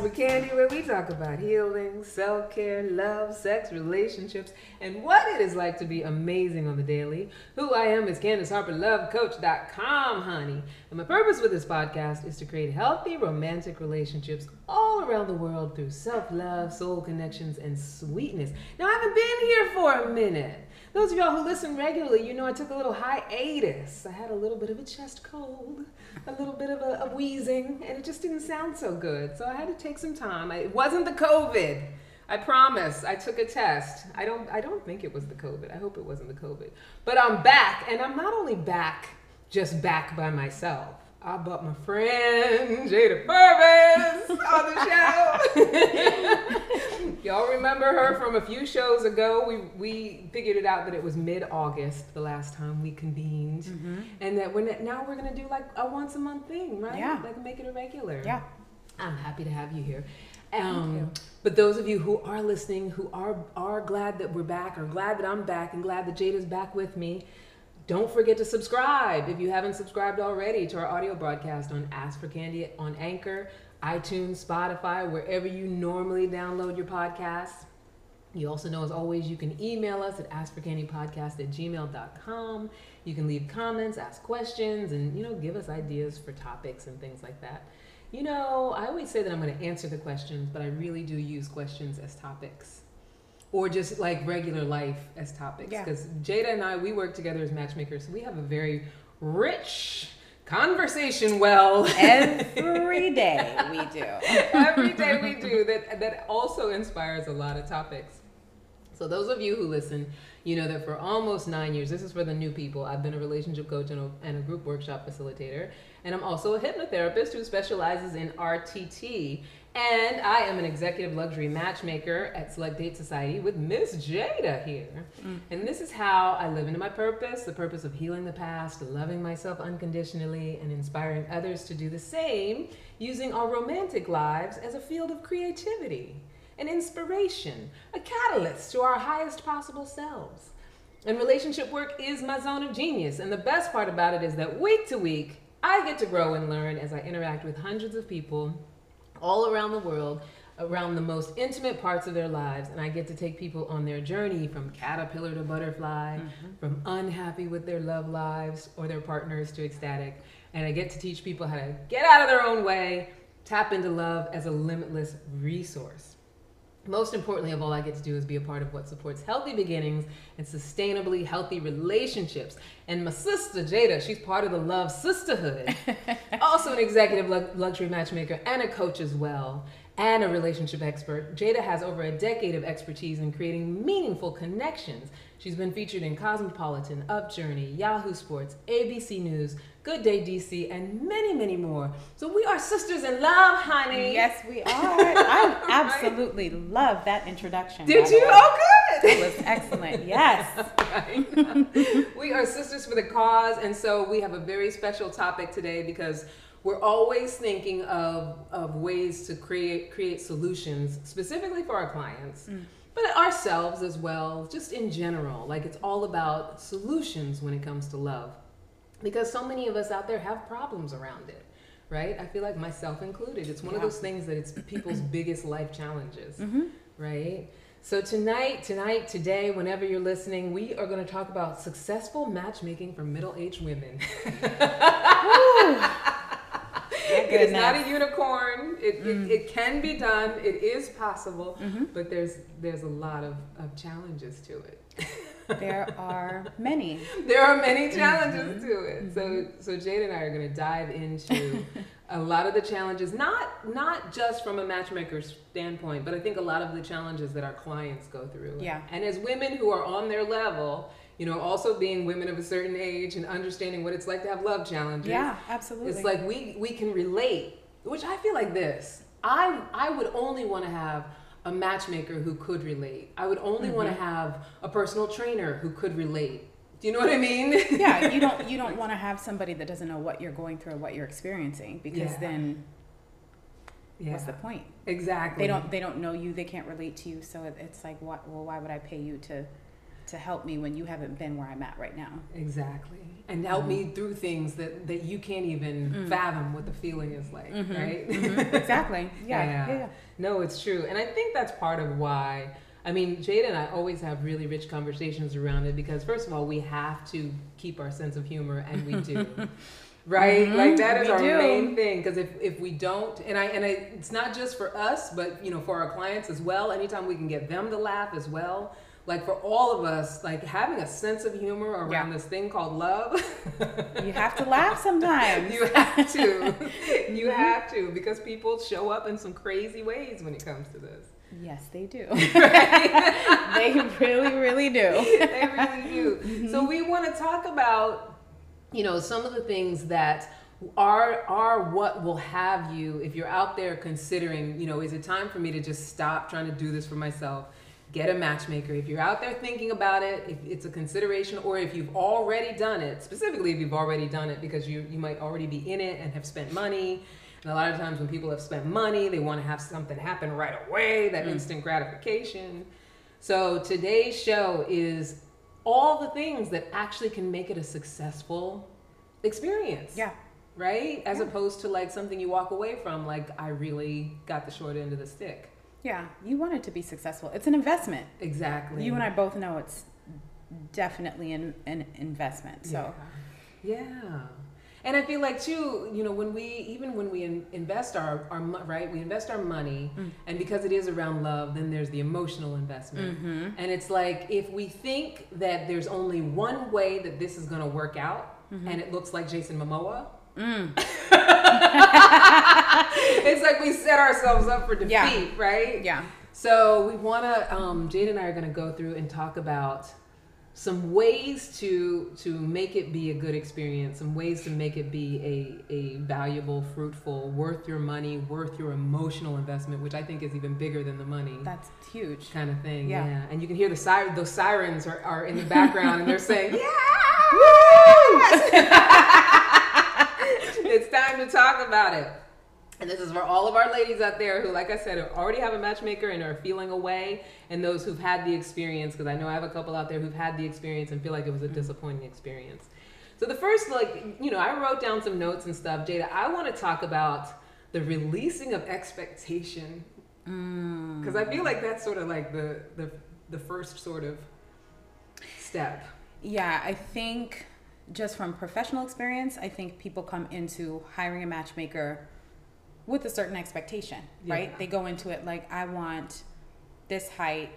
For Candy, where we talk about healing, self care, love, sex, relationships, and what it is like to be amazing on the daily. Who I am is Candace Harper, lovecoach.com, honey. And my purpose with this podcast is to create healthy romantic relationships all around the world through self love, soul connections, and sweetness. Now, I haven't been here for a minute. Those of y'all who listen regularly, you know I took a little hiatus. I had a little bit of a chest cold, a little bit of a, a wheezing, and it just didn't sound so good. So I had to take some time. I, it wasn't the COVID. I promise. I took a test. I don't. I don't think it was the COVID. I hope it wasn't the COVID. But I'm back, and I'm not only back, just back by myself. I brought my friend Jada Purvis on the show. Y'all remember her from a few shows ago? We we figured it out that it was mid August the last time we convened, Mm-hmm. and that we're now we're gonna do like a once a month thing, right? Yeah. like make it a regular. Yeah. I'm happy to have you here. Um, But those of you who are listening, who are are glad that we're back, or glad that I'm back, and glad that Jada's back with me, don't forget to subscribe if you haven't subscribed already to our audio broadcast on Ask for Candy on Anchor, iTunes, Spotify, wherever you normally download your podcasts. You also know, as always, you can email us at askforcandypodcast at gmail.com. You can leave comments, ask questions, and, you know, give us ideas for topics and things like that. You know, I always say that I'm going to answer the questions, but I really do use questions as topics. Or just like regular life as topics. Yeah. Because Jada and I, we work together as matchmakers, so we have a very rich conversation well. Every day we do. Every day we do that that also inspires a lot of topics. So those of you who listen, you know that for almost nine years, this is for the new people. I've been a relationship coach and a, and a group workshop facilitator, and I'm also a hypnotherapist who specializes in RTT. And I am an executive luxury matchmaker at Select Date Society with Miss Jada here. Mm. And this is how I live into my purpose the purpose of healing the past, loving myself unconditionally, and inspiring others to do the same using our romantic lives as a field of creativity, an inspiration, a catalyst to our highest possible selves. And relationship work is my zone of genius. And the best part about it is that week to week, I get to grow and learn as I interact with hundreds of people all around the world around the most intimate parts of their lives and i get to take people on their journey from caterpillar to butterfly mm-hmm. from unhappy with their love lives or their partners to ecstatic. And i get to teach people how to get out of their own way tap into love as a limitless resource most importantly of all i get to do is be a part of what supports healthy beginnings and sustainably healthy relationships. And my sister jada she's part of the love sisterhood. Also an executive luxury matchmaker and a coach as well and a relationship expert. Jada has over a decade of expertise in creating meaningful connections. She's been featured in cosmopolitan upjourney yahoo sports abc news good day dc and many many more so we are sisters in love honey Yes, we are. I absolutely love that introduction. did you oh good That was excellent. Yes. we are sisters for the cause, and so we have a very special topic today because we're always thinking of, of ways to create create solutions specifically for our clients, mm. but ourselves as well, just in general. Like it's all about solutions when it comes to love, because so many of us out there have problems around it. Right? I feel like myself included. It's one of those things that it's people's biggest life challenges. Mm-hmm. Right? So tonight, tonight, today, whenever you're listening, we are going to talk about successful matchmaking for middle-aged women. it's not a unicorn. It, it, mm. it can be done. It is possible, mm-hmm. but there's there's a lot of, of challenges to it. There are many. there are many challenges mm-hmm. to it. So mm-hmm. so Jade and I are going to dive into a lot of the challenges, not not just from a matchmaker's standpoint, but I think a lot of the challenges that our clients go through. Yeah. And as women who are on their level, you know, also being women of a certain age and understanding what it's like to have love challenges. Yeah, absolutely. It's like we we can relate, which I feel like this. I I would only want to have a matchmaker who could relate. I would only want to Mm-hmm. have a personal trainer who could relate. Do you know what I mean? yeah, you don't you don't want to have somebody that doesn't know what you're going through or what you're experiencing because Yeah. then what's the point? Exactly. They don't they don't know you. They can't relate to you. So it's like, what? Well, why would I pay you to to help me when you haven't been where I'm at right now? Exactly. And help me through things that, that you can't even Mm. fathom what the feeling is like, Mhm, right? mhm, exactly. Yeah. Yeah. Yeah. yeah. No, it's true. And I think that's part of why, I mean, Jada and I always have really rich conversations around it because, first of all, we have to keep our sense of humor, and we do. Right, Mhm, like that is we our do. main thing. Because if, if we don't, and I and I, it's not just for us, but you know, for our clients as well. Anytime we can get them to laugh as well, like for all of us, like having a sense of humor around Yeah. this thing called love. You have to laugh sometimes. You have to. You mm-hmm. have to because people show up in some crazy ways when it comes to this. yes, they do. they really, really do. They really do. Mm-hmm. So we want to talk about, you know, some of the things that are are what will have you if you're out there considering, you know, is it time for me to just stop trying to do this for myself? Get a matchmaker. If you're out there thinking about it, if it's a consideration, or if you've already done it, specifically if you've already done it because you, you might already be in it and have spent money. And a lot of times when people have spent money, they want to have something happen right away, that mm. instant gratification. So today's show is all the things that actually can make it a successful experience Yeah. right? As Yeah. opposed to like something you walk away from, like I really got the short end of the stick. Yeah. You want it to be successful. It's an investment. Exactly. You and I both know it's definitely an, an investment. So yeah. yeah. And I feel like too, you know, when we even when we in, invest our our right, we invest our money, Mm. and because it is around love, then there's the emotional investment. Mhm. And it's like if we think that there's only one way that this is going to work out, Mm-hmm. and it looks like Jason Momoa, Mm. it's like we set ourselves up for defeat, Yeah. right? yeah. So we want to. Um, Jade and I are going to go through and talk about some ways to to make it be a good experience, some ways to make it be a a valuable, fruitful, worth your money, worth your emotional investment, which I think is even bigger than the money. That's huge. kind of thing, Yeah. yeah. And you can hear the siren; those sirens are, are in the background, and they're saying, "Yeah, it's time to talk about it." And this is for all of our ladies out there who, like I said, already have a matchmaker and are feeling away, and those who've had the experience, because I know I have a couple out there who've had the experience and feel like it was a mm-hmm. disappointing experience. So the first, like, you know, I wrote down some notes and stuff. Jada, I want to talk about the releasing of expectation, mm. because I feel like that's sort of like the the the first sort of step. Yeah, I think just from professional experience, I think people come into hiring a matchmaker with a certain expectation, right? They go into it like, I want this height,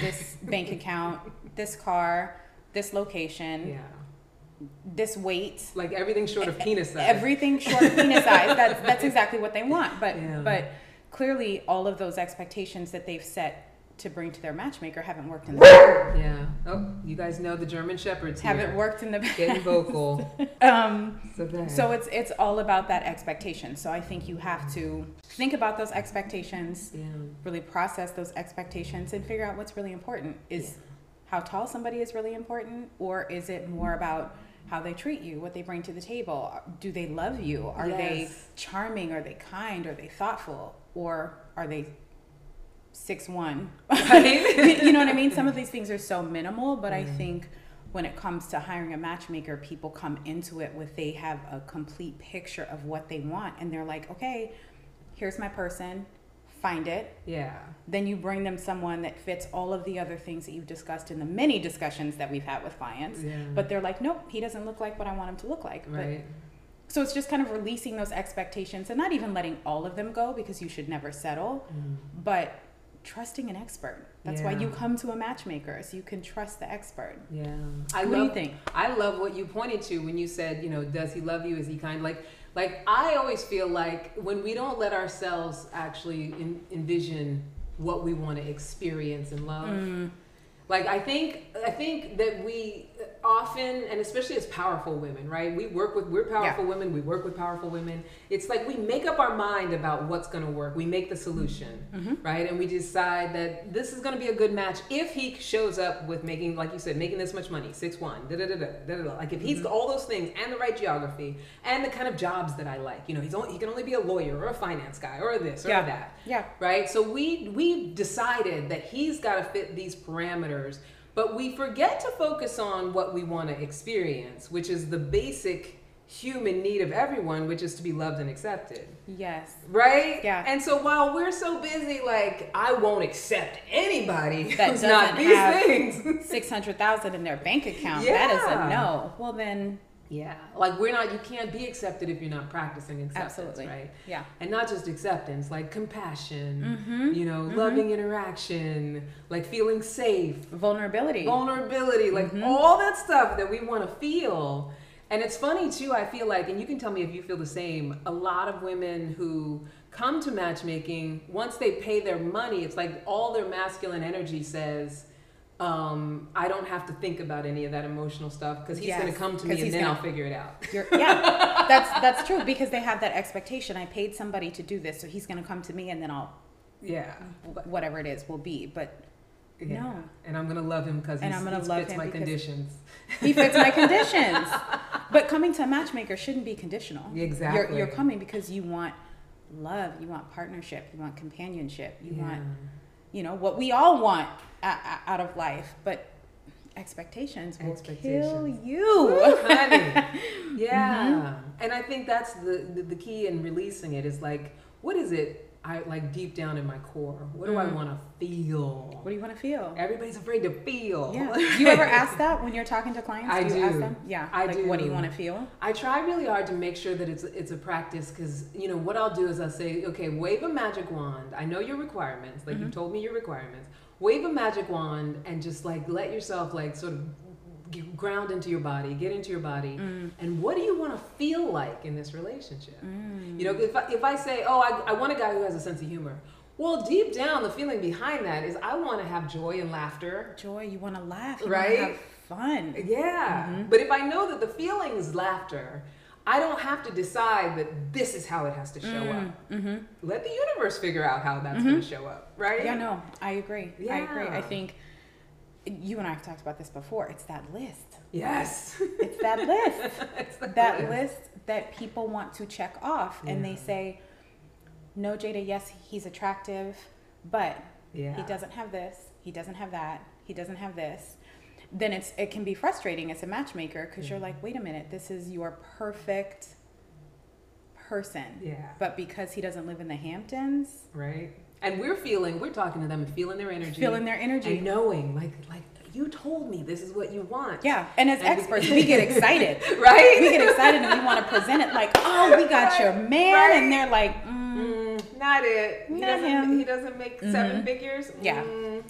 this bank account, this car, this location, Yeah, this weight, like everything short of penis size. everything short of penis size. That's that's exactly what they want. But Yeah. but clearly, all of those expectations that they've set to bring to their matchmaker haven't worked in the yeah. Oh, you guys know the German Shepherds haven't worked in the Getting vocal. um So. So it's it's all about that expectation. So I think you have to think about those expectations, yeah. really process those expectations, and figure out what's really important. Is how tall somebody is really important, or is it more about how they treat you, what they bring to the table? Do they love you? Are they charming? Are they kind? Are they thoughtful? Or are they six one? Right? you know what I mean? Some of these things are so minimal, but I Mhm. think when it comes to hiring a matchmaker, people come into it with they have a complete picture of what they want, and they're like, okay, here's my person, find it. Yeah. Then you bring them someone that fits all of the other things that you've discussed in the many discussions that we've had with clients. Yeah. But they're like, nope, he doesn't look like what I want him to look like. But- right. so it's just kind of releasing those expectations and not even letting all of them go because you should never settle, Mm. but trusting an expert. That's why you come to a matchmaker, so you can trust the expert. Yeah. I what love, do you think? I love what you pointed to when you said, you know, does he love you? Is he kind? Like, like I always feel like when we don't let ourselves actually in, envision what we want to experience and love, Mm. like I think I think that we often, and especially as powerful women, right? We work with we're powerful women. We work with powerful women. It's like we make up our mind about what's going to work. We make the solution, Mm-hmm. right? And we decide that this is going to be a good match if he shows up with making, like you said, making this much money, six one, da da da da da da. Like if Mm-hmm. he's all those things and the right geography and the kind of jobs that I like, you know, he's only he can only be a lawyer or a finance guy or this or Yeah. that Yeah. right? So we we decided that he's got to fit these parameters, but we forget to focus on what we want to experience, which is the basic human need of everyone, which is to be loved and accepted. Yes. Right? Yeah. And so while we're so busy, like, I won't accept anybody That who's not these have- things. Six hundred thousand in their bank account. That is a no. Well then, yeah. Like, we're not, you can't be accepted if you're not practicing acceptance, absolutely. right? Yeah. and not just acceptance like compassion Mhm. you know loving interaction like feeling safe Vulnerability. vulnerability like Mhm. all that stuff that we want to feel and it's funny too i feel like and you can tell me if you feel the same a lot of women who come to matchmaking once they pay their money it's like all their masculine energy says um, I don't have to think about any of that emotional stuff because he's Yes, going to come to me and then gonna- I'll figure it out. You're, yeah, that's that's true because they have that expectation. I paid somebody to do this, so he's going to come to me, and then I'll Yeah. whatever it is will be. But Yeah. No. And I'm gonna love him because And he I'm gonna fits love him my conditions. he fits my conditions. But coming to a matchmaker shouldn't be conditional. Exactly. You're, you're coming because you want love, you want partnership, you want companionship, you yeah. want you know what we all want out of life, but expectations will kill Expectations. you. honey. Yeah. Mm-hmm. And I think that's the, the the key in releasing it is like, what is it? I like deep down in my core. What do I Mm. want to feel? What do you want to feel? Everybody's afraid to feel. Yeah. Do you ever ask that when you're talking to clients? I do you do. ask them? Yeah. I like, what do you want to feel? I try really hard to make sure that it's it's a practice because you know what I'll do is I'll say, okay, wave a magic wand. I know your requirements, like you Mhm. told me your requirements. Wave a magic wand and just like let yourself like sort of ground into your body, get into your body, Mm. and what do you want to feel like in this relationship? Mm. You know, if I, if I say, oh, I, I want a guy who has a sense of humor. Well, deep down, the feeling behind that is I want to have joy and laughter. Joy, you want to laugh, you Right? have fun. Yeah. Mhm. But if I know that the feeling is laughter, I don't have to decide that this is how it has to show up. Mm-hmm. Let the universe figure out how that's Mhm. going to show up, right? Yeah, no, I agree. I agree. I think you and I have talked about this before. It's that list. Yes. It's that list. it's that list. list that people want to check off, and they say, "No, Jada. Yes, he's attractive, but Yeah. he doesn't have this. He doesn't have that. He doesn't have this." Then it's it can be frustrating as a matchmaker because you're like, "Wait a minute, this is your perfect person." Yeah. But because he doesn't live in the Hamptons, Right. And we're feeling, we're talking to them and feeling their energy. feeling their energy. and knowing, like, like you told me this is what you want. Yeah, and as And experts, we get excited. right? We get excited and we want to present it like, oh, we got your man, Right. and they're like, mm, Mm, not it. He Not doesn't. him. He doesn't make seven Mhm. figures. Yeah. Mm,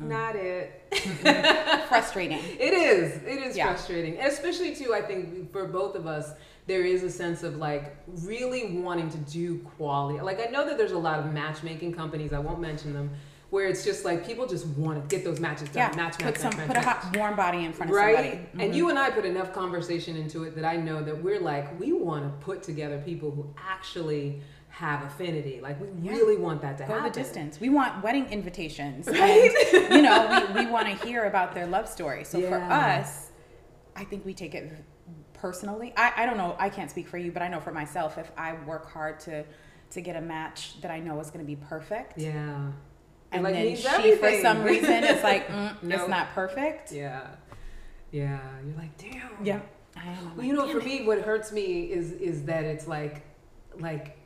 not it. frustrating. It is. It is Yeah. frustrating, and especially too. I think for both of us, there is a sense of like really wanting to do quality. Like I know that there's a lot of matchmaking companies. I won't mention them. Where it's just like people just want to get those matches done. Yeah, match, put match, some, match, put match, a hot, warm body in front of right? somebody. And Mhm. you and I put enough conversation into it that I know that we're like we want to put together people who actually have affinity. Like we Yeah. really want that to go happen. the distance. We want wedding invitations, Right? and, you know, we, we want to hear about their love story. So for us, I think we take it personally. I, I don't know. I can't speak for you, but I know for myself, if I work hard to to get a match that I know is going to be perfect, Yeah. And like, then means she for some reason is like, mm, Nope. it's not perfect. Yeah. Yeah. You're like, damn. Yeah. I am. I'm Well, you know, for it." me, what hurts me is is that it's like, like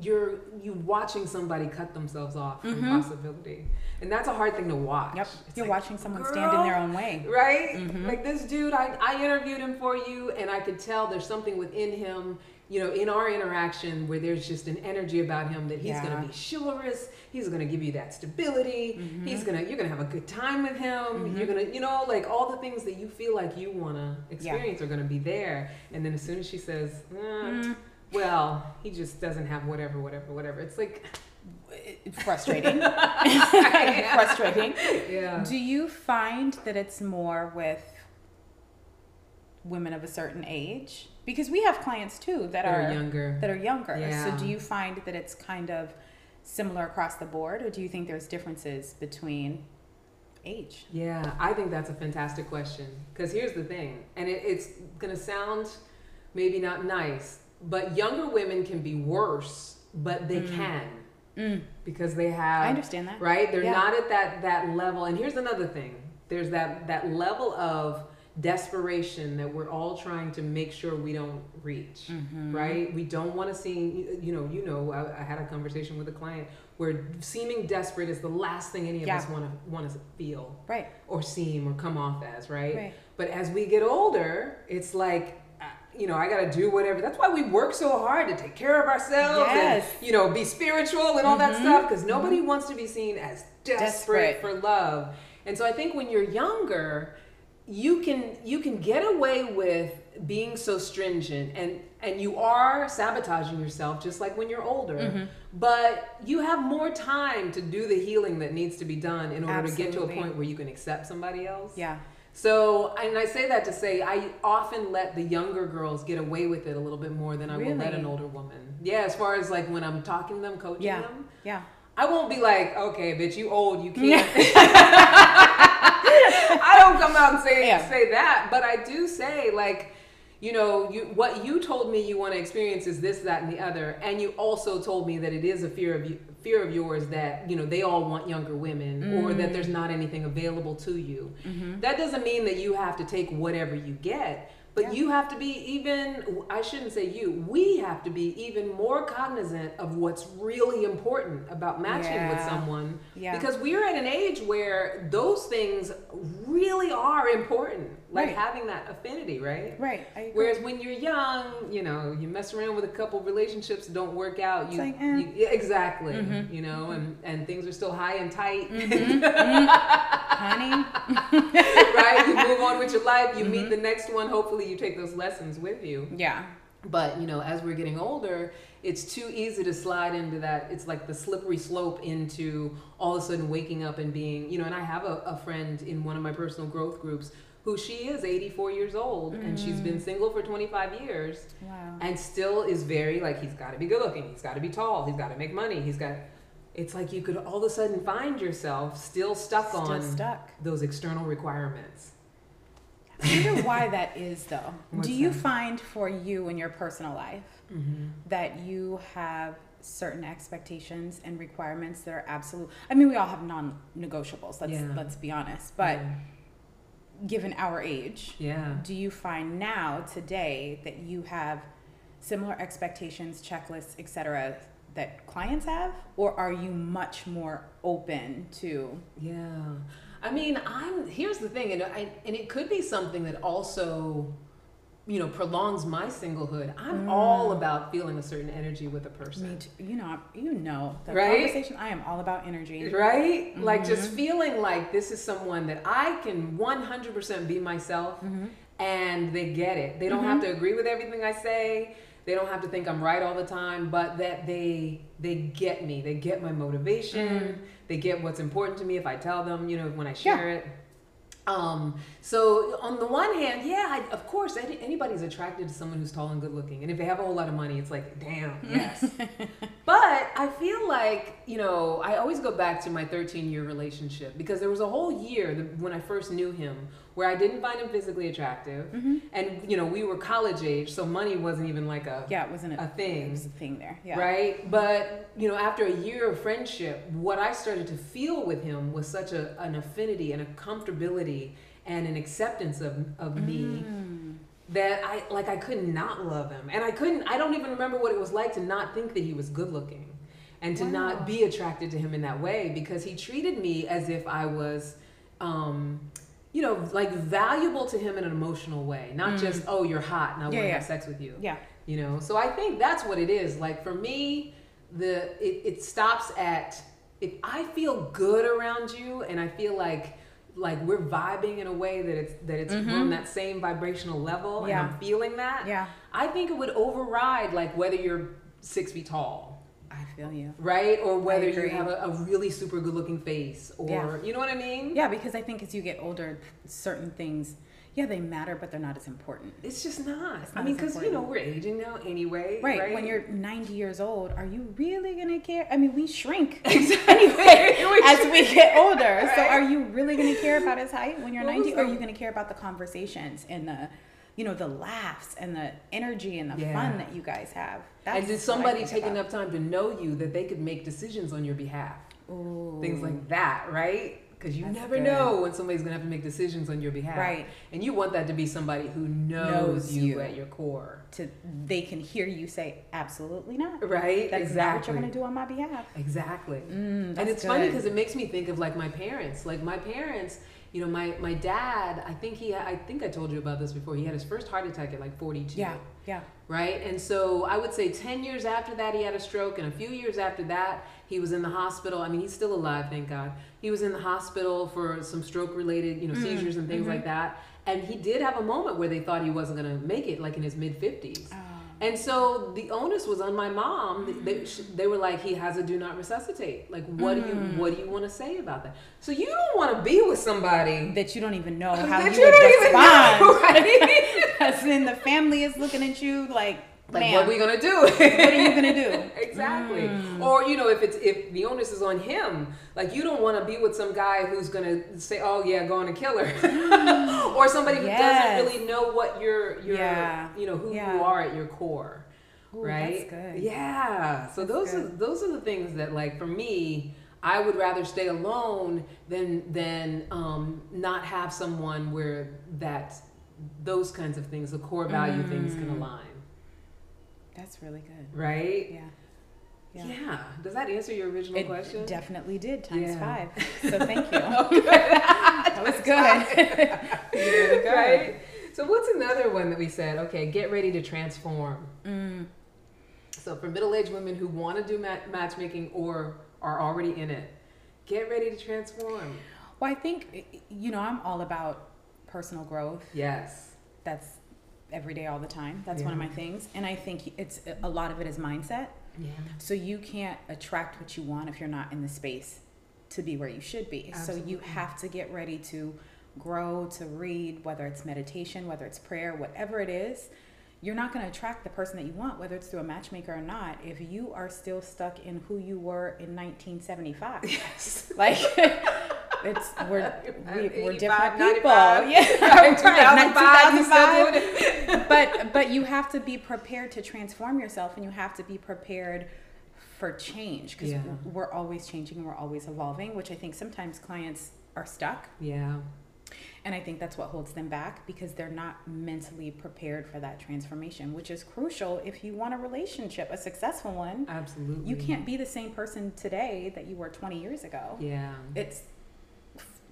you're you watching somebody cut themselves off from Mhm. possibility, and that's a hard thing to watch. Yep. It's You're like, watching someone girl, stand in their own way. right? Mhm. Like this dude, I I interviewed him for you, and I could tell there's something within him. You know, in our interaction, where there's just an energy about him that he's Yeah. gonna be chivalrous. He's gonna give you that stability. Mhm. He's gonna you're gonna have a good time with him. Mhm. You're gonna you know like all the things that you feel like you wanna experience are gonna be there. And then as soon as she says, "Uh, Mm, well, he just doesn't have whatever, whatever, whatever. It's like frustrating. frustrating. yeah. Do you find that it's more with women of a certain age? Because we have clients too that, That are, are younger. That are younger. Yeah. So do you find that it's kind of similar across the board, or do you think there's differences between age? Yeah, I think that's a fantastic question. Because here's the thing, and it, it's going to sound maybe not nice, but younger women can be worse, but they can Mm. because they have. I understand that. Right? They're Yeah. not at that that level. And here's another thing: there's that that level of desperation that we're all trying to make sure we don't reach. Mm-hmm. Right? We don't want to see. You know. You know. I, I had a conversation with a client where seeming desperate is the last thing any of Yeah. us want to want to feel Right. or seem or come off as, right? Right. But as we get older, it's like, you know, I got to do whatever. That's why we work so hard to take care of ourselves Yes. Mm-hmm. and, you know, be spiritual and all that stuff because nobody wants to be seen as desperate, Desperate. for love. And so I think when you're younger, you can you can get away with being so stringent and and you are sabotaging yourself just like when you're older Mm-hmm. but you have more time to do the healing that needs to be done in order to get to a point where you can accept somebody else Yeah. So, and I say that to say, I often let the younger girls get away with it a little bit more than I will let an older woman. Yeah, as far as like when I'm talking to them, coaching Yeah. them, Yeah. I won't be like, okay, bitch, you old, you can't. I don't come out and say Yeah. say that, but I do say like, you know, you what you told me you want to experience is this, that, and the other, and you also told me that it is a fear of you, fear of yours that you know they all want younger women or mm. that there's not anything available to you. Mm-hmm. That doesn't mean that you have to take whatever you get. But Yeah. you have to be even, I shouldn't say you, we have to be even more cognizant of what's really important about matching with someone. Yeah. Because we're at an age where those things really are important, like Right. having that affinity, right? Right. Whereas when you're young, you know, you mess around with a couple relationships that don't work out. You, like, eh. Mm-hmm. you exactly, you know, and and things are still high and tight, Honey. right? You move on with your life. You Mm-hmm. meet the next one. Hopefully, you take those lessons with you. Yeah. But you know, as we're getting older, it's too easy to slide into that. It's like the slippery slope into all of a sudden waking up and being, you know. And I have a, a friend in one of my personal growth groups who she is 84 years old and she's been single for 25 years Wow. and still is very like he's got to be good looking, he's got to be tall, he's got to make money, he's got. It's like you could all of a sudden find yourself still stuck Still on stuck. those external requirements. I wonder why that is, though. What's Do you that? find for you in your personal life Mm-hmm. that you have certain expectations and requirements that are absolute? I mean, we all have non-negotiables. Let's Yeah. let's be honest. But yeah. Given our age, yeah. do you find now today that you have similar expectations, checklists, etc. that clients have, or are you much more open to? Yeah. I mean, I'm here's the thing, and I, and it could be something that also, you know, prolongs my singlehood. I'm mm. all about feeling a certain energy with a person. Me too. You know, you know the Right? conversation. I am all about energy. Right? Like just mm-hmm. feeling like this is someone that I can 100% be myself mm-hmm. and they get it. They don't have mm-hmm. to agree with everything I say. They don't have to think I'm right all the time, but that they they get me. They get my motivation. They get what's important to me if I tell them, you know, when I share it. Um, so on the one hand, yeah, I, of course, anybody's attracted to someone who's tall and good looking, and if they have a whole lot of money, it's like, damn, yes. but I feel like you know, I always go back to my 13 year relationship because there was a whole year when I first knew him where I didn't find him physically attractive, and you know, we were college age, so money wasn't even like a Yeah, it wasn't a It thing was a thing there. Yeah. right? But you know, after a year of friendship, what I started to feel with him was such a, an affinity and a comfortability and an acceptance of of me Mm. that I like I could not love him, and I couldn't. I don't even remember what it was like to not think that he was good looking, and to Wow. not be attracted to him in that way because he treated me as if I was. Um, you know, like valuable to him in an emotional way, not just oh you're hot and I want Mm. To yeah. have sex with you Yeah. you know so i think that's what it is like for me the it, it stops at if i feel good around you and i feel like like we're vibing in a way that it's that it's on that same vibrational level Mm-hmm. Yeah. and i'm feeling that Yeah. i think it would override like whether you're six feet tall I feel you. right or whether you have a, a really super good looking face or Yeah. you know what i mean Yeah, because I think as you get older, certain things, yeah, they matter, but they're not as important. It's just not. It's I mean, because you know we're aging now anyway. Right, Right. when you're 90 years old, are you really gonna care? I mean, we shrink Exactly. anyway as we get older. So, are you really gonna care about his height when you're What 90? Or are you gonna care about the conversations and the, you know, the laughs and the energy and the Yeah. fun that you guys have? and did somebody take about. enough time to know you that they could make decisions on your behalf? Ooh. Things like that, right? Because you That's never good. know when somebody's gonna have to make decisions on your behalf. Right. And you want that to be somebody who knows, Knows you, you. at your core. to they can hear you say absolutely not. Right? That's exactly. what you're gonna do on my behalf. Exactly. Mm, and that's it's funny because it makes me think of like my parents. Like my parents, you know, my my dad. I think he. I think I told you about this before. He had his first heart attack at like 42. Yeah, yeah. Right. And so I would say 10 years after that he had a stroke, and a few years after that he was in the hospital. I mean, he's still alive, thank God. He was in the hospital for some stroke related, you know, Mm, seizures and things mm-hmm. like that. And he did have a moment where they thought he wasn't gonna make it, like in his mid 50s. Oh. And so the onus was on my mom. They, sh- they were like, "He has a do not resuscitate." Like, what do you Mm. what do you want to say about that? So you don't want to be with somebody that you don't even know how that you, you would respond. know, right? Because then the family is looking at you like, like, "Ma'am, what are we gonna do? what are you gonna do? exactly. Mm. Or you know, if it's if the onus is on him, like you don't want to be with some guy who's gonna say, "Oh yeah, go on and kill her," or somebody who doesn't really know what you're, you're, Yeah. you know, who Yeah. you are at your core. Ooh, right? That's good. Yeah. So That's those are those are the things that like for me, I would rather stay alone than than um, not have someone where that those kinds of things, the core value things can Mm. align. That's really good. Right? Yeah. Yeah. Yeah. Does that answer your original It question? definitely did times Yeah. five. So thank you. that was good. Really good. right? So what's another one that we said? Okay, get ready to transform. Mm, So for middle-aged women who want to do mat- matchmaking or are already in it, get ready to transform. well, I think you know I'm all about personal growth. Yes. That's every day, all the time. That's one of my things, and I think it's a lot of it is mindset. Yeah. So you can't attract what you want if you're not in the space to be where you should be. Absolutely. So you have to get ready to grow, to read, whether it's meditation, whether it's prayer, whatever it is. You're not going to attract the person that you want, whether it's through a matchmaker or not, if you are still stuck in who you were in 1975. Yes. like, it's we're we, we're different people. Yeah, Right, right. 2005, you still 2005 doing it. but but you have to be prepared to transform yourself and you have to be prepared for change because Yeah. we're always changing and we're always evolving which i think sometimes clients are stuck Yeah. and i think that's what holds them back because they're not mentally prepared for that transformation which is crucial if you want a relationship a successful one Absolutely. you can't be the same person today that you were 20 years ago Yeah. it's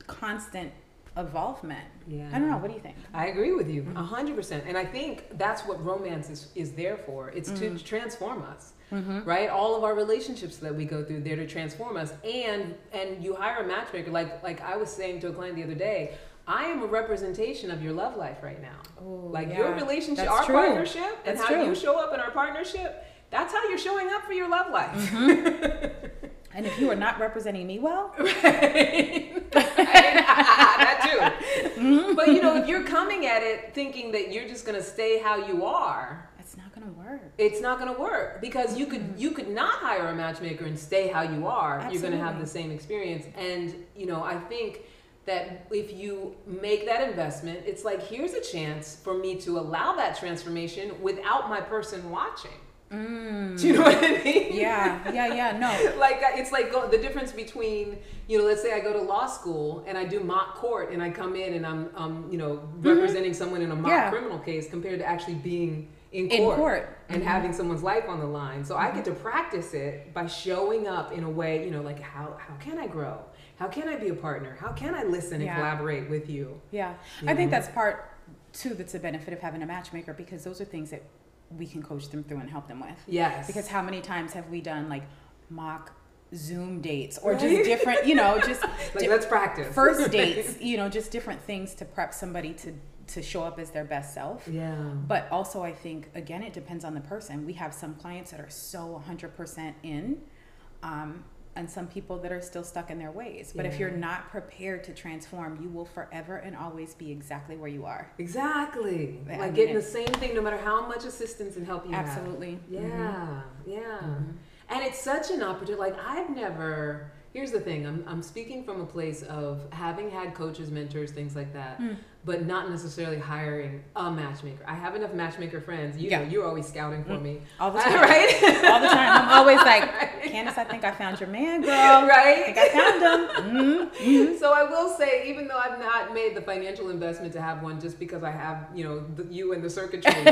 constant evolvement Yeah. i don't know what do you think I agree with you mm-hmm. a hundred percent, and I think that's what romance is is there for. It's to mm. transform us, mm-hmm. right? All of our relationships that we go through, they're to transform us. And and you hire a matchmaker, like like I was saying to a client the other day. I am a representation of your love life right now. Ooh, like yeah. your relationship, That's our true. partnership, and how true. you show up in our partnership. That's how you're showing up for your love life. Mm-hmm. and if you are not representing me well that too. Mm-hmm. But you know, if you're coming at it thinking that you're just gonna stay how you are, It's not gonna work. it's not gonna work because you could you could not hire a matchmaker and stay how you are. Absolutely. You're gonna have the same experience. And you know, I think that if you make that investment, it's like here's a chance for me to allow that transformation without my person watching. Do you know what I mean? Yeah, yeah, yeah. No. like uh, it's like go, the difference between you know let's say i go to law school and i do mock court and i come in and i'm um, you know representing someone in a mock Mm-hmm. Yeah. criminal case compared to actually being in court, In court. and Mhm. having someone's life on the line so i get to practice it by showing up in a way you know like how how can i grow how can i be a partner how can i listen and collaborate with you Yeah. You I think that's part too that's a benefit of having a matchmaker because those are things that we can coach them through and help them with. yes Because how many times have we done like mock Zoom dates or Right. just different, you know, just like di- let's practice first dates, you know, just different things to prep somebody to to show up as their best self. yeah But also, I think again, it depends on the person. We have some clients that are so 100% in, um, and some people that are still stuck in their ways. But if you're not prepared to transform, you will forever and always be exactly where you are. Exactly. I like mean, getting the same thing no matter how much assistance and help you have. Absolutely. Yeah, Mhm. yeah. Mhm. And it's such an opportunity. Like I've never. Here's the thing. I'm I'm speaking from a place of having had coaches, mentors, things like that, Mm. but not necessarily hiring a matchmaker. I have enough matchmaker friends. You Yeah. know, you're always scouting for me, All the time. right? All the time. I'm always like, Right. Candace, I think I found your man, girl. right I think I found him. Mhm. So I will say, even though I've not made the financial investment to have one, just because I have, you know, the, you and the circuitry,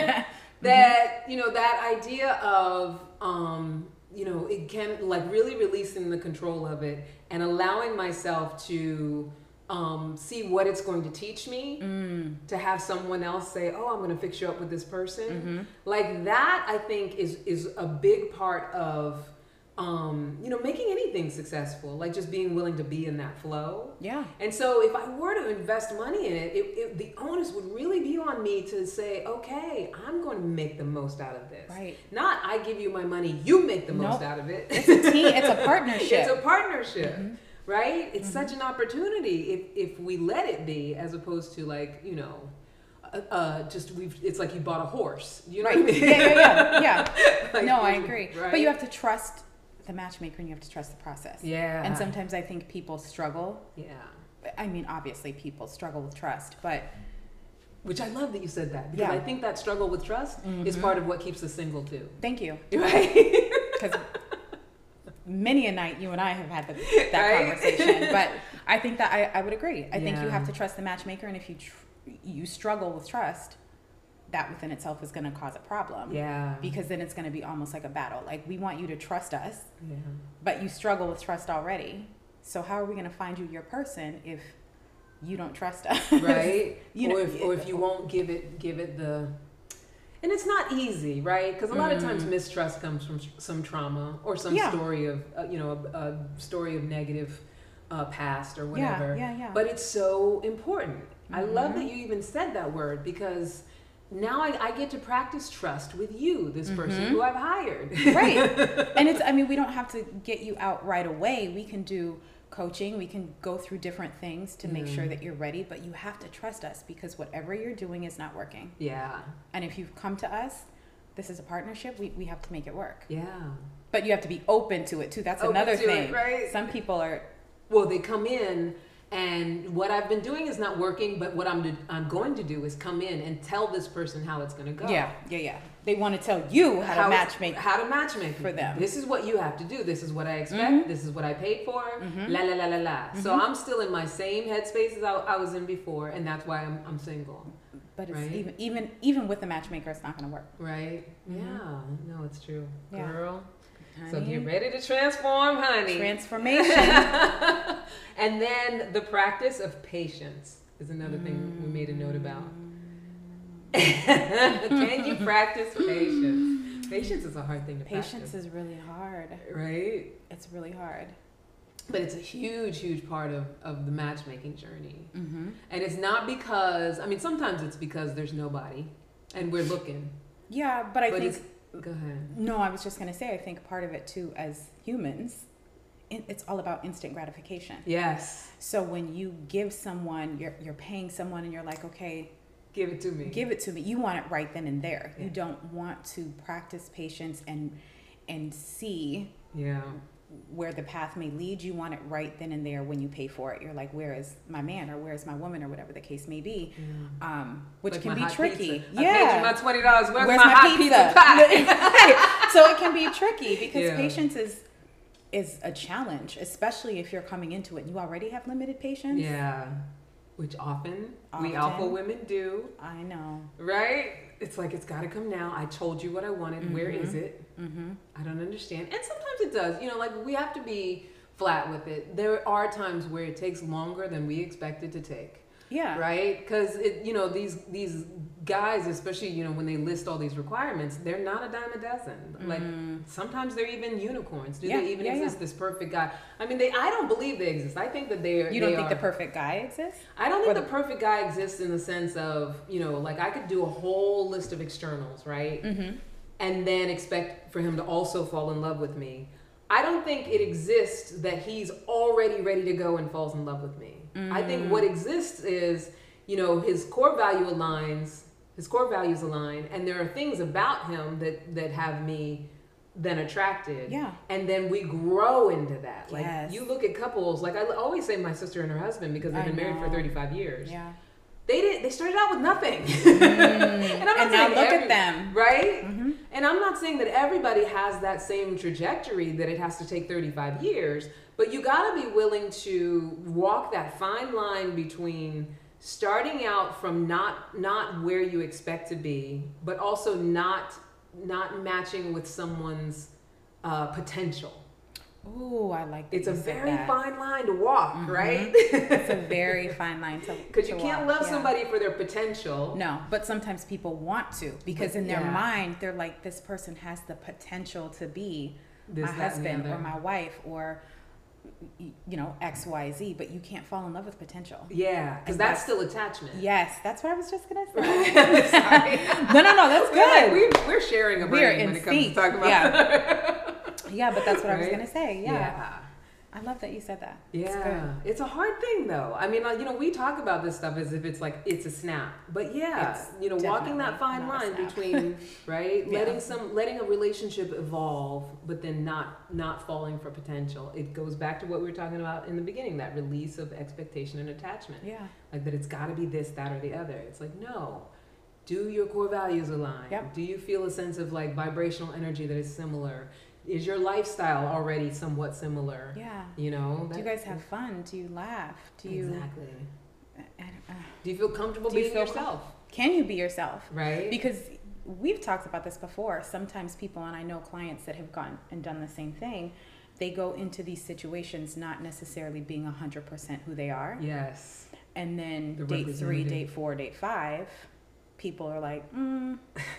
that you know that idea of, um, you know, it can like really releasing the control of it and allowing myself to um, see what it's going to teach me. Mm. To have someone else say, "Oh, I'm going to fix you up with this person," Mhm. like that, I think is is a big part of. Um, you know, making anything successful, like just being willing to be in that flow. Yeah. And so, if I were to invest money in it, it, it, the onus would really be on me to say, okay, I'm going to make the most out of this. Right. Not I give you my money, you make the most out of it. It's a team. It's a partnership. it's a partnership, Mhm. right? It's such an opportunity if if we let it be, as opposed to like you know. Uh, uh, just we've it's like you bought a horse you know Right. what I mean? Yeah, yeah, yeah. yeah. Like, no, I agree. right? But you have to trust the matchmaker and you have to trust the process. yeah And sometimes I think people struggle. yeah I mean, obviously, people struggle with trust, but which I love that you said that because Yeah. I think that struggle with trust is Mhm. part of what keeps us single too thank you. right Because many a night you and I have had the, that Right? conversation. But I think that I, I would agree. I think you have to trust the matchmaker. And if you, tr- you struggle with trust, that within itself is going to cause a problem. yeah Because then it's going to be almost like a battle. Like, we want you to trust us, yeah but you struggle with trust already. So how are we going to find you your person if you don't trust us? right You know- or, if, or if you won't give it give it the and it's not easy right because a lot of times Mm. mistrust comes from some trauma or some Yeah. story of uh, you know a, a story of negative uh, past or whatever Yeah, yeah, yeah. but it's so important i love Mhm. that you even said that word because now I, I get to practice trust with you this person Mhm. who i've hired. Right. And it's i mean we don't have to get you out right away. We can do coaching. We can go through different things to make Mm. sure that you're ready but you have to trust us because whatever you're doing is not working. Yeah. And if you've come to us this is a partnership we, we have to make it work. Yeah. But you have to be open to it too. That's Open another to it, thing. right? some people are well they come in and what i've been doing is not working but what i'm, do, I'm going to do is come in and tell this person how it's going to go yeah yeah yeah they want to tell you how, to it's- match make how to matchmake for them. this is what you have to do this is what i expect Mhm. this is what i paid for Mhm. la la la la la so Mhm. i'm still in my same headspace as I, I was in before and that's why i'm, I'm single but it's Right. even even even with the matchmaker it's not going to work right Mhm. yeah no it's true Yeah. girl so get ready to transform honey transformation and then the practice of patience is another thing we made a note about. Can you practice patience? Patience is a hard thing to patience practice. Patience is really hard right? it's really hard But it's a huge, huge part of, of the matchmaking journey. mm-hmm. And it's not because, I mean, sometimes it's because there's nobody and we're looking. Yeah, but I but think it's, go ahead. no. I was just gonna say I think part of it too, as humans, it's all about instant gratification. Yes. So when you give someone, you're you're paying someone, and you're like, okay, Give it to me. give it to me. You want it right then and there. Yeah. You don't want to practice patience and and see yeah. Where the path may lead. You want it right then and there when you pay for it. You're like, where is my man or where is my woman or whatever the case may be, yeah. um, which Like can be tricky. pizza. Yeah. I paid you my twenty dollars. Where's, Where's my, my hot pizza? pizza? So it can be tricky because Yeah. patience is is a challenge, especially if you're coming into it and you already have limited patience. yeah. Which often, we Often. alpha women do, I know. right? It's like it's got to come now. I told you what I wanted. Where is Mhm. it? Mm-hmm. I don't understand. And sometimes it does. You know, like we have to be flat with it. There are times where it takes longer than we expected to take. Yeah. right because it you know these these guys especially you know when they list all these requirements they're not a dime a dozen. Like Mm. sometimes they're even unicorns. Do Yeah, they even yeah, exist this perfect guy? I mean they i don't believe they exist. I think that they are You don't think are, the perfect guy exists? i don't think the- the perfect guy exists in the sense of you know like i could do a whole list of externals right? Mm-hmm. and then expect for him to also fall in love with me. I don't think it exists that he's already ready to go and falls in love with me. I think what exists is, you know, his core value aligns, his core values align, and there are things about him that that have me then attracted. Yeah. And then we grow into that. Like Yes. you look at couples, like I always say my sister and her husband because they've been married for 35 years. Yeah. They didn't. they started out with nothing. and I'm not And now saying look at them. Right? Mm-hmm. And I'm not saying that everybody has that same trajectory that it has to take 35 years, but you got to be willing to walk that fine line between starting out from not not where you expect to be, but also not not matching with someone's uh, potential. Ooh, I like that It's a very that. fine line to walk, Mhm. right? It's a very fine line to walk. Because you can't walk, love yeah. somebody for their potential. No, but sometimes people want to because But- in their yeah. mind they're like, this person has the potential to be This, my husband or my wife or you know X Y Z, but you can't fall in love with potential. Yeah, because that's that's- still attachment. Yes, that's what I was just gonna say. Sorry. no, no, no, that's We're, like, good. we, we're sharing a We brain are when it comes sync, to talking about yeah. Yeah, but that's what I was gonna say. Yeah. yeah. I love that you said that. Yeah, It's it's a hard thing though. I mean, like, you know, we talk about this stuff as if it's like it's a snap, but yeah, It's you know, walking that fine line between right, Yeah. letting some, letting a relationship evolve, but then not not falling for potential. It goes back to what we were talking about in the beginning, that release of expectation and attachment, Yeah. like that it's got to be this, that, or the other. It's like no. Do your core values align? Yep. Do you feel a sense of like vibrational energy that is similar? Is your lifestyle already somewhat similar? Yeah. You know, Do you guys have fun? Do you laugh? Do you? exactly? I don't- uh, Do you feel comfortable Do you being feel yourself? can you be yourself? right? Because we've talked about this before. Sometimes people, and I know clients that have gone and done the same thing, they go into these situations not necessarily being 100% who they are. yes. And then The date three, date four, date five, people are like, mm,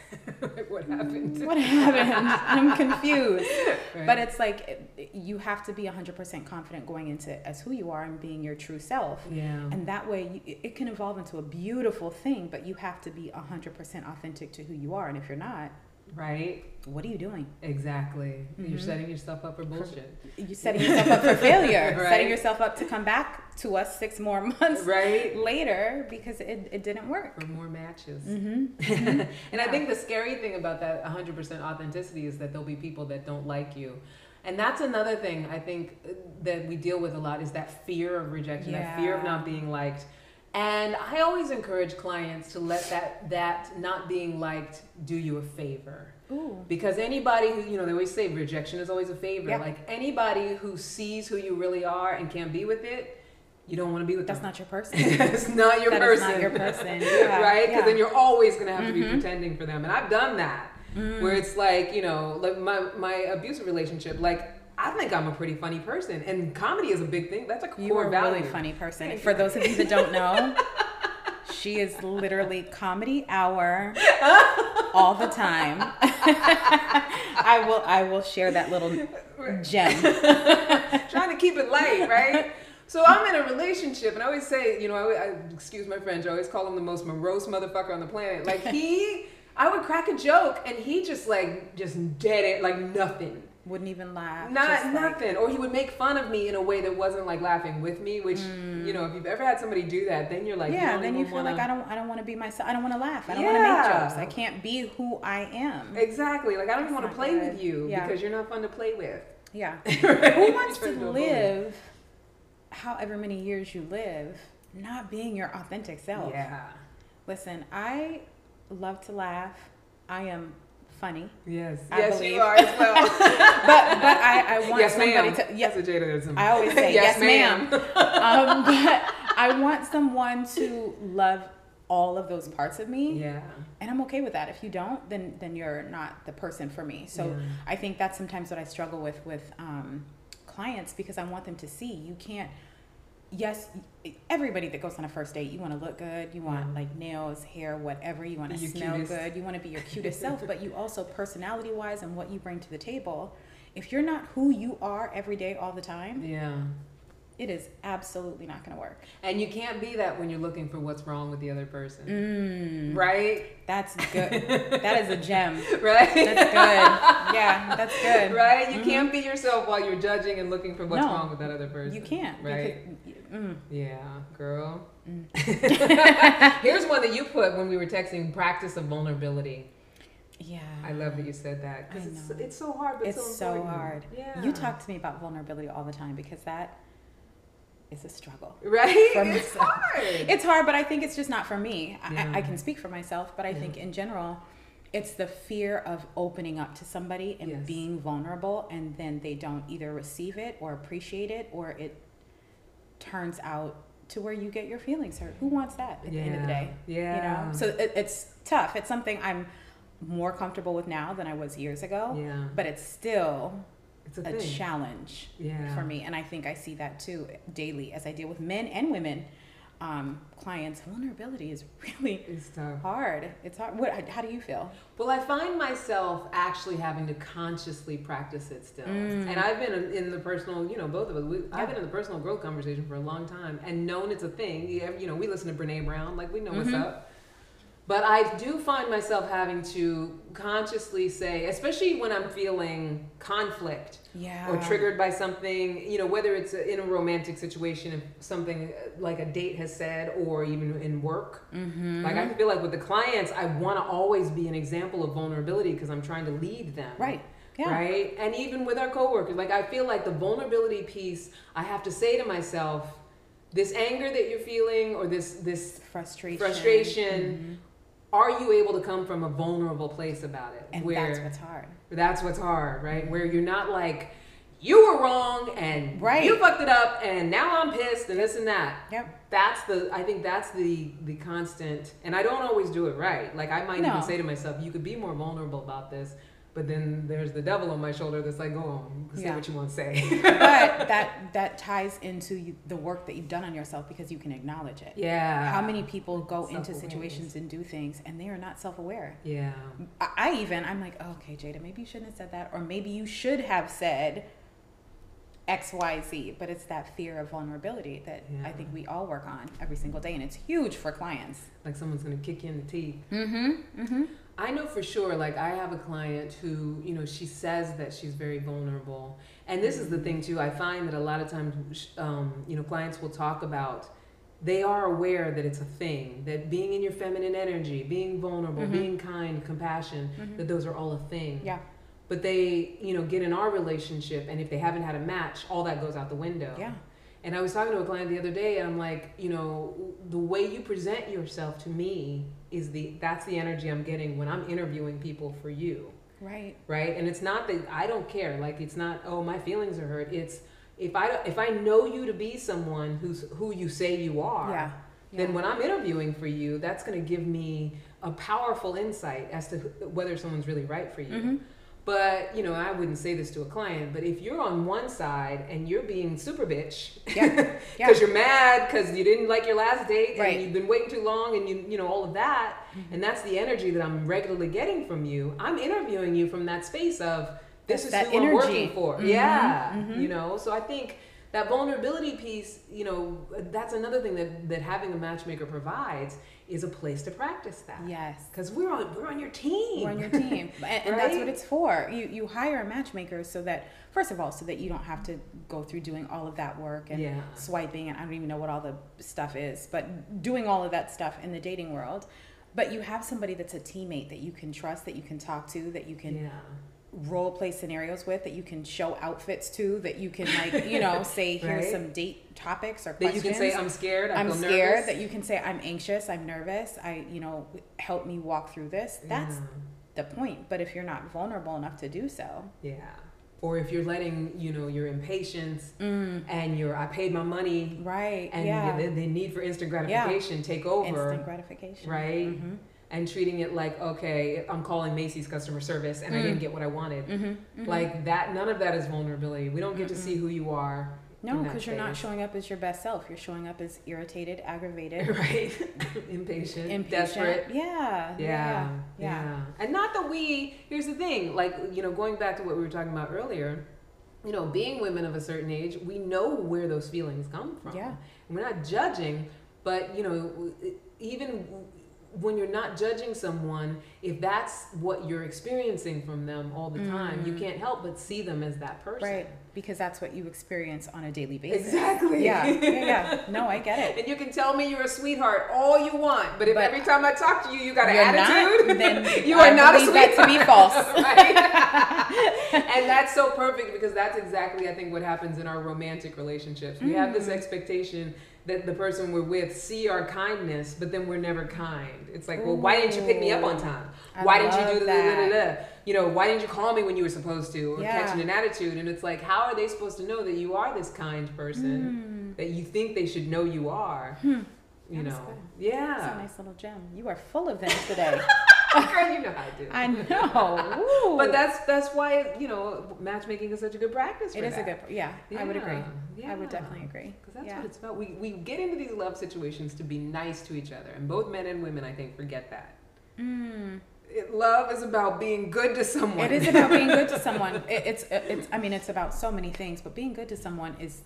what happened? what happened? I'm confused. Right. But it's like you have to be 100% confident going into as who you are and being your true self. yeah. And that way, you, it- it can evolve into a beautiful thing, but you have to be 100% authentic to who you are. And if you're not, right? what are you doing? Exactly. You're Mhm. setting yourself up for bullshit. You're setting yourself up for failure, Right. setting yourself up to come back to us six more months right? later because it, it didn't work. For more matches. Mm-hmm. and I think the scary thing about that 100% authenticity is that there'll be people that don't like you. And that's another thing I think that we deal with a lot is that fear of rejection, that fear of not being liked. And I always encourage clients to let that that not being liked do you a favor. Ooh. Because anybody who, you know, they always say rejection is always a favor. Yeah. Like anybody who sees who you really are and can't be with it, you don't want to be with That's them. not your person. That's not your That person. That's not your person. Yeah, right? Because yeah. then you're always going to have to be Mhm. pretending for them. And I've done that. Mm. Where it's like, you know, like my, my abusive relationship, like, I think I'm a pretty funny person. And comedy is a big thing. That's a core You are value. really funny person. Thank For you. those of you that don't know, she is literally comedy hour all the time. I will I will share that little gem. trying to keep it light, right? So I'm in a relationship, and I always say, you know, I, I excuse my French, I always call him the most morose motherfucker on the planet. Like he, I would crack a joke, and he just like just dead it, like nothing, Wouldn't even laugh. not just like- nothing. Or he would make fun of me in a way that wasn't like laughing with me, which you know, if you've ever had somebody do that, then you're like, Mm. yeah, don't then you feel wanna- like I don't I don't want to be myself. I don't want to laugh. I don't want to make jokes. I can't be who I am. Exactly. Like I don't even want to play good. with you Yeah. because you're not fun to play with. Yeah. Right? Who wants to You're trying avoid it. live however many years you live not being your authentic self? Yeah. Listen, I love to laugh. I am funny. Yes. I yes, believe. you are as well. But but I, I want yes, somebody ma'am. to yes, That's a Jadaism. I always say yes, yes, ma'am. um, but I want someone to love all of those parts of me. Yeah. And I'm okay with that. If you don't, then then you're not the person for me. So Yeah. I think that's sometimes what I struggle with with um, clients because I want them to see you can't. Yes, everybody that goes on a first date, you want to look good, you want Yeah. like nails, hair, whatever. You want to smell cutest. good, you want to be your cutest self, but you also personality wise and what you bring to the table. If you're not who you are every day, all the time, Yeah. It is absolutely not going to work. And you can't be that when you're looking for what's wrong with the other person. Mm, Right? that's good. that is a gem. Right? That's good. Yeah, that's good. Right? You Mhm. can't be yourself while you're judging and looking for what's No. wrong with that other person. You can't. Right? Because, mm, Yeah, girl. Mm. Here's one that you put when we were texting practice of vulnerability. yeah. I love that you said that because it's, it's so hard, but It's so, so hard. Yeah. You talk to me about vulnerability all the time because that is a struggle. right? It's hard. It's hard, but I think it's just not for me. I, Yeah. I, I can speak for myself, but I Yeah. think in general, it's the fear of opening up to somebody and Yes. being vulnerable, and then they don't either receive it or appreciate it, or it turns out to where you get your feelings hurt. Who wants that at the end of the day? Yeah. You know, so it, it's tough. It's something I'm more comfortable with now than I was years ago, yeah, but it's still it's a, a challenge yeah. for me and i think i see that too daily as i deal with men and women um, clients vulnerability is really It's tough. hard it's hard what how do you feel Well, I find myself actually having to consciously practice it still. Mm. And I've been in- in the personal, you know, both of us, we, Yeah. I've been in the personal growth conversation for a long time and known it's a thing. You you know, we listen to Brene Brown, like we know what's Mhm. up. But I do find myself having to consciously say, especially when I'm feeling conflict yeah or triggered by something, you know, whether it's in a romantic situation, if something uh, like a date has said, or even in work. mm-hmm. Like I feel like with the clients, I want to always be an example of vulnerability because I'm trying to lead them. right yeah Right. And even with our coworkers, like I feel like the vulnerability piece, I have to say to myself, this anger that you're feeling or this this frustration frustration, Mhm. Are you able to come from a vulnerable place about it? and where that's what's hard that's what's hard, right? Mm-hmm. Where you're not like you were wrong and Right. you fucked it up and now I'm pissed and this and that yep that's the i think that's the the constant and i don't always do it right like i might No. even say to myself you could be more vulnerable about this but then there's the devil on my shoulder that's like go on say Yeah. what you want to say but that that ties into you, the work that you've done on yourself because you can acknowledge it yeah how many people go into situations and do things and they are not self-aware yeah I, I even I'm like, oh, okay, Jada, maybe you shouldn't have said that, or maybe you should have said X, Y, Z. But it's that fear of vulnerability that I think we all work on every single day, and it's huge for clients. like someone's gonna kick you in the teeth Mm-hmm. Mm-hmm. I know for sure, like, I have a client who, you know, she says that she's very vulnerable. And this is the thing, too. I find that a lot of times, um, you know, clients will talk about, they are aware that it's a thing, that being in your feminine energy, being vulnerable, Mhm. being kind, compassion, Mhm. that those are all a thing. Yeah. But they, you know, get in our relationship, and if they haven't had a match, all that goes out the window. Yeah. And I was talking to a client the other day, and I'm like, you know, the way you present yourself to me is the that's the energy I'm getting when I'm interviewing people for you, Right. right? And it's not that I don't care, like it's not oh my feelings are hurt. It's if I if I know you to be someone who's who you say you are, Yeah. then Yeah. when I'm interviewing for you, that's going to give me a powerful insight as to wh- whether someone's really right for you. Mhm. But you know, I wouldn't say this to a client, but if you're on one side and you're being super bitch, Yeah. because Yeah. you're mad because you didn't like your last date Right. and you've been waiting too long and you you know all of that, Mm-hmm. and that's the energy that I'm regularly getting from you. I'm interviewing you from that space of this That's is that who I'm working for. Mhm, Yeah, mhm. you know. So I think that vulnerability piece, you know, that's another thing that that having a matchmaker provides is a place to practice that. Yes. Because we're on we're on your team. We're on your team, and, and that's what it's for. You you hire a matchmaker so that first of all, so that you don't have to go through doing all of that work and Yeah. swiping, and I don't even know what all the stuff is, but doing all of that stuff in the dating world. But you have somebody that's a teammate that you can trust, that you can talk to, that you can Yeah. Role play scenarios with, that you can show outfits to, that you can like you know say here's Right. some date topics or That questions. you can say I'm scared. I I'm feel scared nervous. that you can say I'm anxious, I'm nervous. I, you know, help me walk through this. That's Yeah. the point. But if you're not vulnerable enough to do so, Yeah. Or if you're letting, you know, your impatience mm, and your I paid my money right? and yeah, the, the need for instant gratification take over, instant gratification, right? Mhm, And treating it like, okay, I'm calling Macy's customer service and I Mm. didn't get what I wanted. mhm, mhm. Like that, none of that is vulnerability. We don't get to see who you are. no, because you're not showing up as your best self. You're showing up as irritated, aggravated, right? Impatient, impatient. desperate. Yeah, Yeah, yeah, yeah, And not that we, here's the thing, like, you know, going back to what we were talking about earlier, you know, being women of a certain age, we know where those feelings come from. Yeah. We're not judging, but you know, even when you're not judging someone, if that's what you're experiencing from them all the time, you can't help but see them as that person. Right. Because that's what you experience on a daily basis. Exactly. Yeah. Yeah. yeah. No, I get it. And you can tell me you're a sweetheart all you want, but if But every time I talk to you, you got an attitude, not, then you I are not a sweetheart. that to be false. right? and that's so perfect because that's exactly, I think, what happens in our romantic relationships. We have Mm. this expectation that the person we're with see our kindness, but then we're never kind. It's like, well, why didn't you pick me up on time? I why didn't you do the da, da, da, that. You know, why didn't you call me when you were supposed to? Or Yeah. catching an attitude. And it's like, how are they supposed to know that you are this kind Hmm. person that you think they should know you are? You know, yeah. That's a nice little gem. You are full of them today. Girl, you know how I do. I know. Ooh. But that's that's why you know matchmaking is such a good practice. For it is a good. Yeah, I would agree. Yeah, I would definitely agree. Because that's yeah. what it's about. We, we get into these love situations to be nice to each other. And both men and women, I think, forget that. Mm. It, love is about being good to someone. It is about being good to someone. It, it's it's. I mean, it's about so many things, but being good to someone is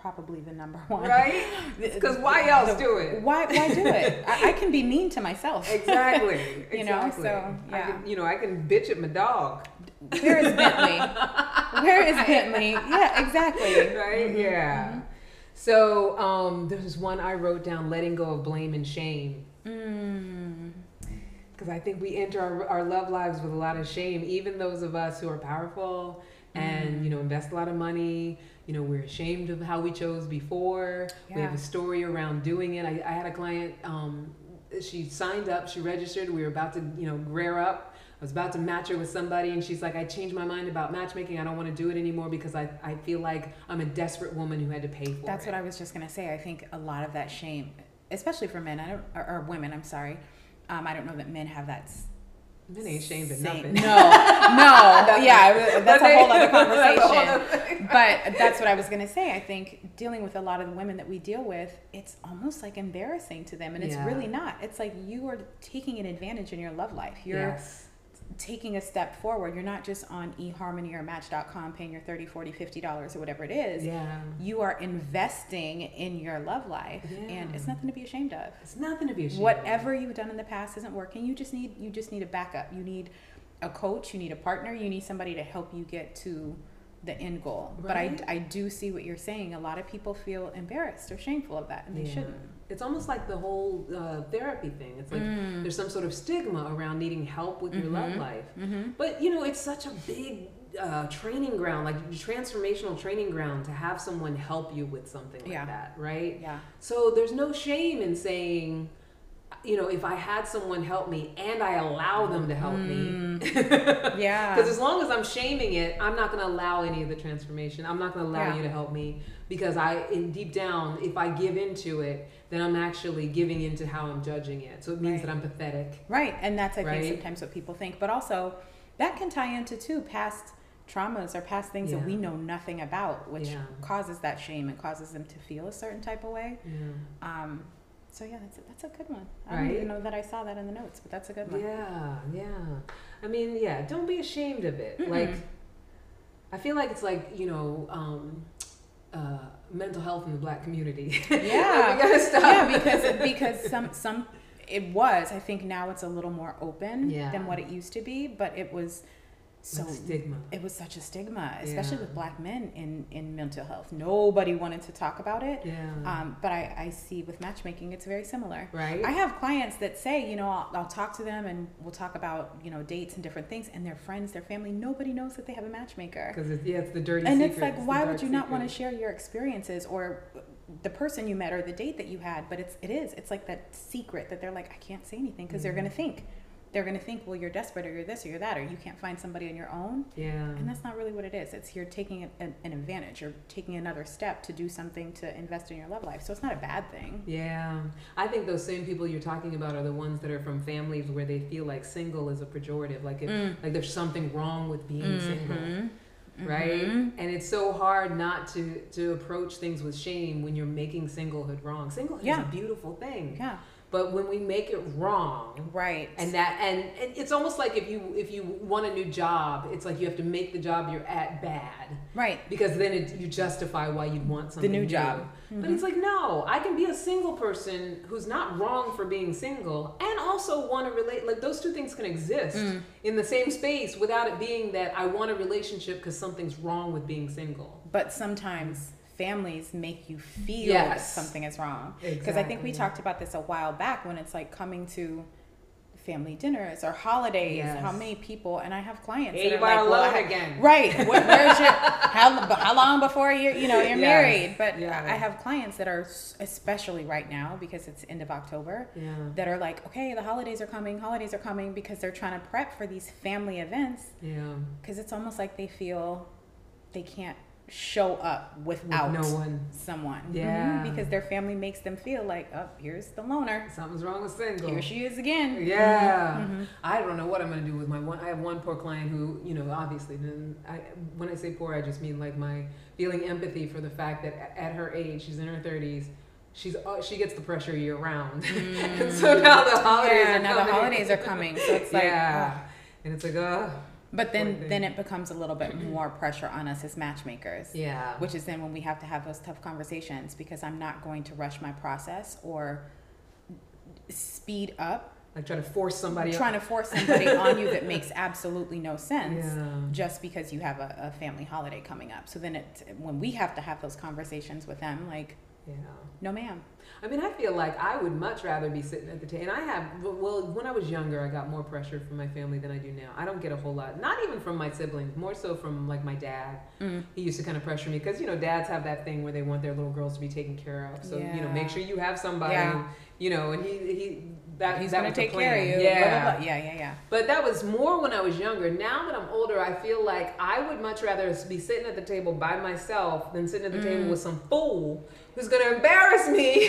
probably the number one. right? Because why else The- do it? Why why do it? I, I can be mean to myself. Exactly. You know, exactly. so, I yeah. can, you know, I can bitch at my dog. Where is Bentley? Where is Bentley? Yeah, exactly. Right? Mm-hmm, Yeah. So um, there's this one I wrote down: letting go of blame and shame. Mm. Because I think we enter our, our love lives with a lot of shame, even those of us who are powerful and, you know, invest a lot of money. You know, we're ashamed of how we chose before. We have a story around doing it. I, I had a client, um, she signed up, she registered, we were about to, you know, rear up. I was about to match her with somebody, and she's like, I changed my mind about matchmaking. I don't want to do it anymore because I, I feel like I'm a desperate woman who had to pay for That's it. what I was just gonna say. I think a lot of that shame, especially for men, I don't or, or women. I'm sorry. Um, I don't know that men have that. Ain't of same- nothing. No, no, yeah, that's a whole other That's a whole conversation. but that's what I was gonna say. I think dealing with a lot of the women that we deal with, it's almost like embarrassing to them, and it's Yeah. really not. It's like you are taking an advantage in your love life. You're Yes. Taking a step forward. You're not just on eHarmony or Match.com paying your 30 40 50 dollars or whatever it is. Yeah. You are investing in your love life, and it's nothing to be ashamed of. It's nothing to be ashamed of. Whatever you've done in the past isn't working. You just need you just need a backup. You need a coach. You need a partner. You need somebody to help you get to the end goal. But I, I do see what you're saying. A lot of people feel embarrassed or shameful of that, and they Yeah. shouldn't. It's almost like the whole uh, therapy thing. It's like Mm. there's some sort of stigma around needing help with your love Mhm. life. Mm-hmm. But you know, it's such a big uh, training ground, like transformational training ground, to have someone help you with something like Yeah. that, right? Yeah. So there's no shame in saying, you know, if I had someone help me and I allow them to help me. Yeah. Because as long as I'm shaming it, I'm not going to allow any of the transformation. I'm not going to allow Yeah. you to help me because I, in deep down, if I give into it, then I'm actually giving into how I'm judging it. So it means Right. that I'm pathetic. Right, and that's I Right? think sometimes what people think, but also that can tie into too past traumas or past things that we know nothing about, which Yeah. causes that shame and causes them to feel a certain type of way. Yeah. Um, so yeah, that's a, that's a good one. I Right? don't even know that I saw that in the notes, but that's a good one. Yeah, yeah. I mean, yeah, don't be ashamed of it. Mm-mm. Like, I feel like it's like, you know, um, uh, mental health in the black community. Yeah. we gotta stop. yeah, because because some some it was. I think now it's a little more open Yeah. than what it used to be, but it was so Like stigma. it was such a stigma, especially Yeah. with black men in in mental health. Nobody wanted to talk about it. Yeah. Um, but I, I see with matchmaking, it's very similar. right? I have clients that say, you know, I'll, I'll talk to them and we'll talk about, you know, dates and different things, and their friends, their family, nobody knows that they have a matchmaker. Because it's, yeah, it's the dirty And secret. it's like, the why would you not want to share your experiences or the person you met or the date that you had? But it's it is it's like that secret that they're like, I can't say anything because they're Mhm. gonna think, they're gonna think, well, you're desperate or you're this or you're that or you can't find somebody on your own. Yeah. And that's not really what it is. It's you're taking an, an, an advantage. You're taking another step to do something to invest in your love life. So it's not a bad thing. Yeah, I think those same people you're talking about are the ones that are from families where they feel like single is a pejorative, like it, Mm. like there's something wrong with being single, Mhm. right? Mhm. And it's so hard not to to approach things with shame when you're making singlehood wrong. Singlehood Yeah. is a beautiful thing, Yeah. But when we make it wrong, Right. and that and, and it's almost like if you if you want a new job, it's like you have to make the job you're at bad right. because then it, you justify why you'd want something the new job. Mm-hmm. But it's like no, I can be a single person who's not wrong for being single and also want to relate. Like those two things can exist Mm. in the same space without it being that I want a relationship because something's wrong with being single. But sometimes families make you feel Yes. something is wrong. Because I think we talked about this a while back when it's like coming to family dinners or holidays. Yes. How many people? And I have clients. Hey, that are like, well, again. Right. What, where's your how how long before you you know you're Yes. married? But Yeah. I have clients that are especially right now because it's end of October Yeah. that are like, okay, the holidays are coming, holidays are coming because they're trying to prep for these family events Yeah. because it's almost like they feel they can't show up With without no one. someone. Yeah. Mhm, Because their family makes them feel like, oh, here's the loner. Something's wrong with single. Here she is again. Yeah, Mhm. I don't know what I'm gonna do with my one. I have one poor client who, you know, obviously, I, when I say poor, I just mean like my feeling empathy for the fact that at her age, she's in her 30s, she's uh, she gets the pressure year round, and so now the holidays Mm. yeah, are now coming. the holidays are coming, so it's like, yeah, and it's like, uh, but then then it becomes a little bit more pressure on us as matchmakers. yeah, Which is then when we have to have those tough conversations because I'm not going to rush my process or speed up like trying to force somebody. trying to force somebody on you that makes absolutely no sense. Yeah. just because you have a, a family holiday coming up. So then it when we have to have those conversations with them, like, Yeah. no ma'am. I mean, I feel like I would much rather be sitting at the table. And I have, well, when I was younger, I got more pressure from my family than I do now. I don't get a whole lot, not even from my siblings, more so from like my dad. Mm. He used to kind of pressure me because, you know, dads have that thing where they want their little girls to be taken care of. So, you know, make sure you have somebody, Yeah. you know, and he, he, that, He's that gonna take care of you. Yeah. Blah, blah, blah. Yeah, yeah, yeah. But that was more when I was younger. Now that I'm older, I feel like I would much rather be sitting at the table by myself than sitting at the Mm. table with some fool who's going to embarrass me.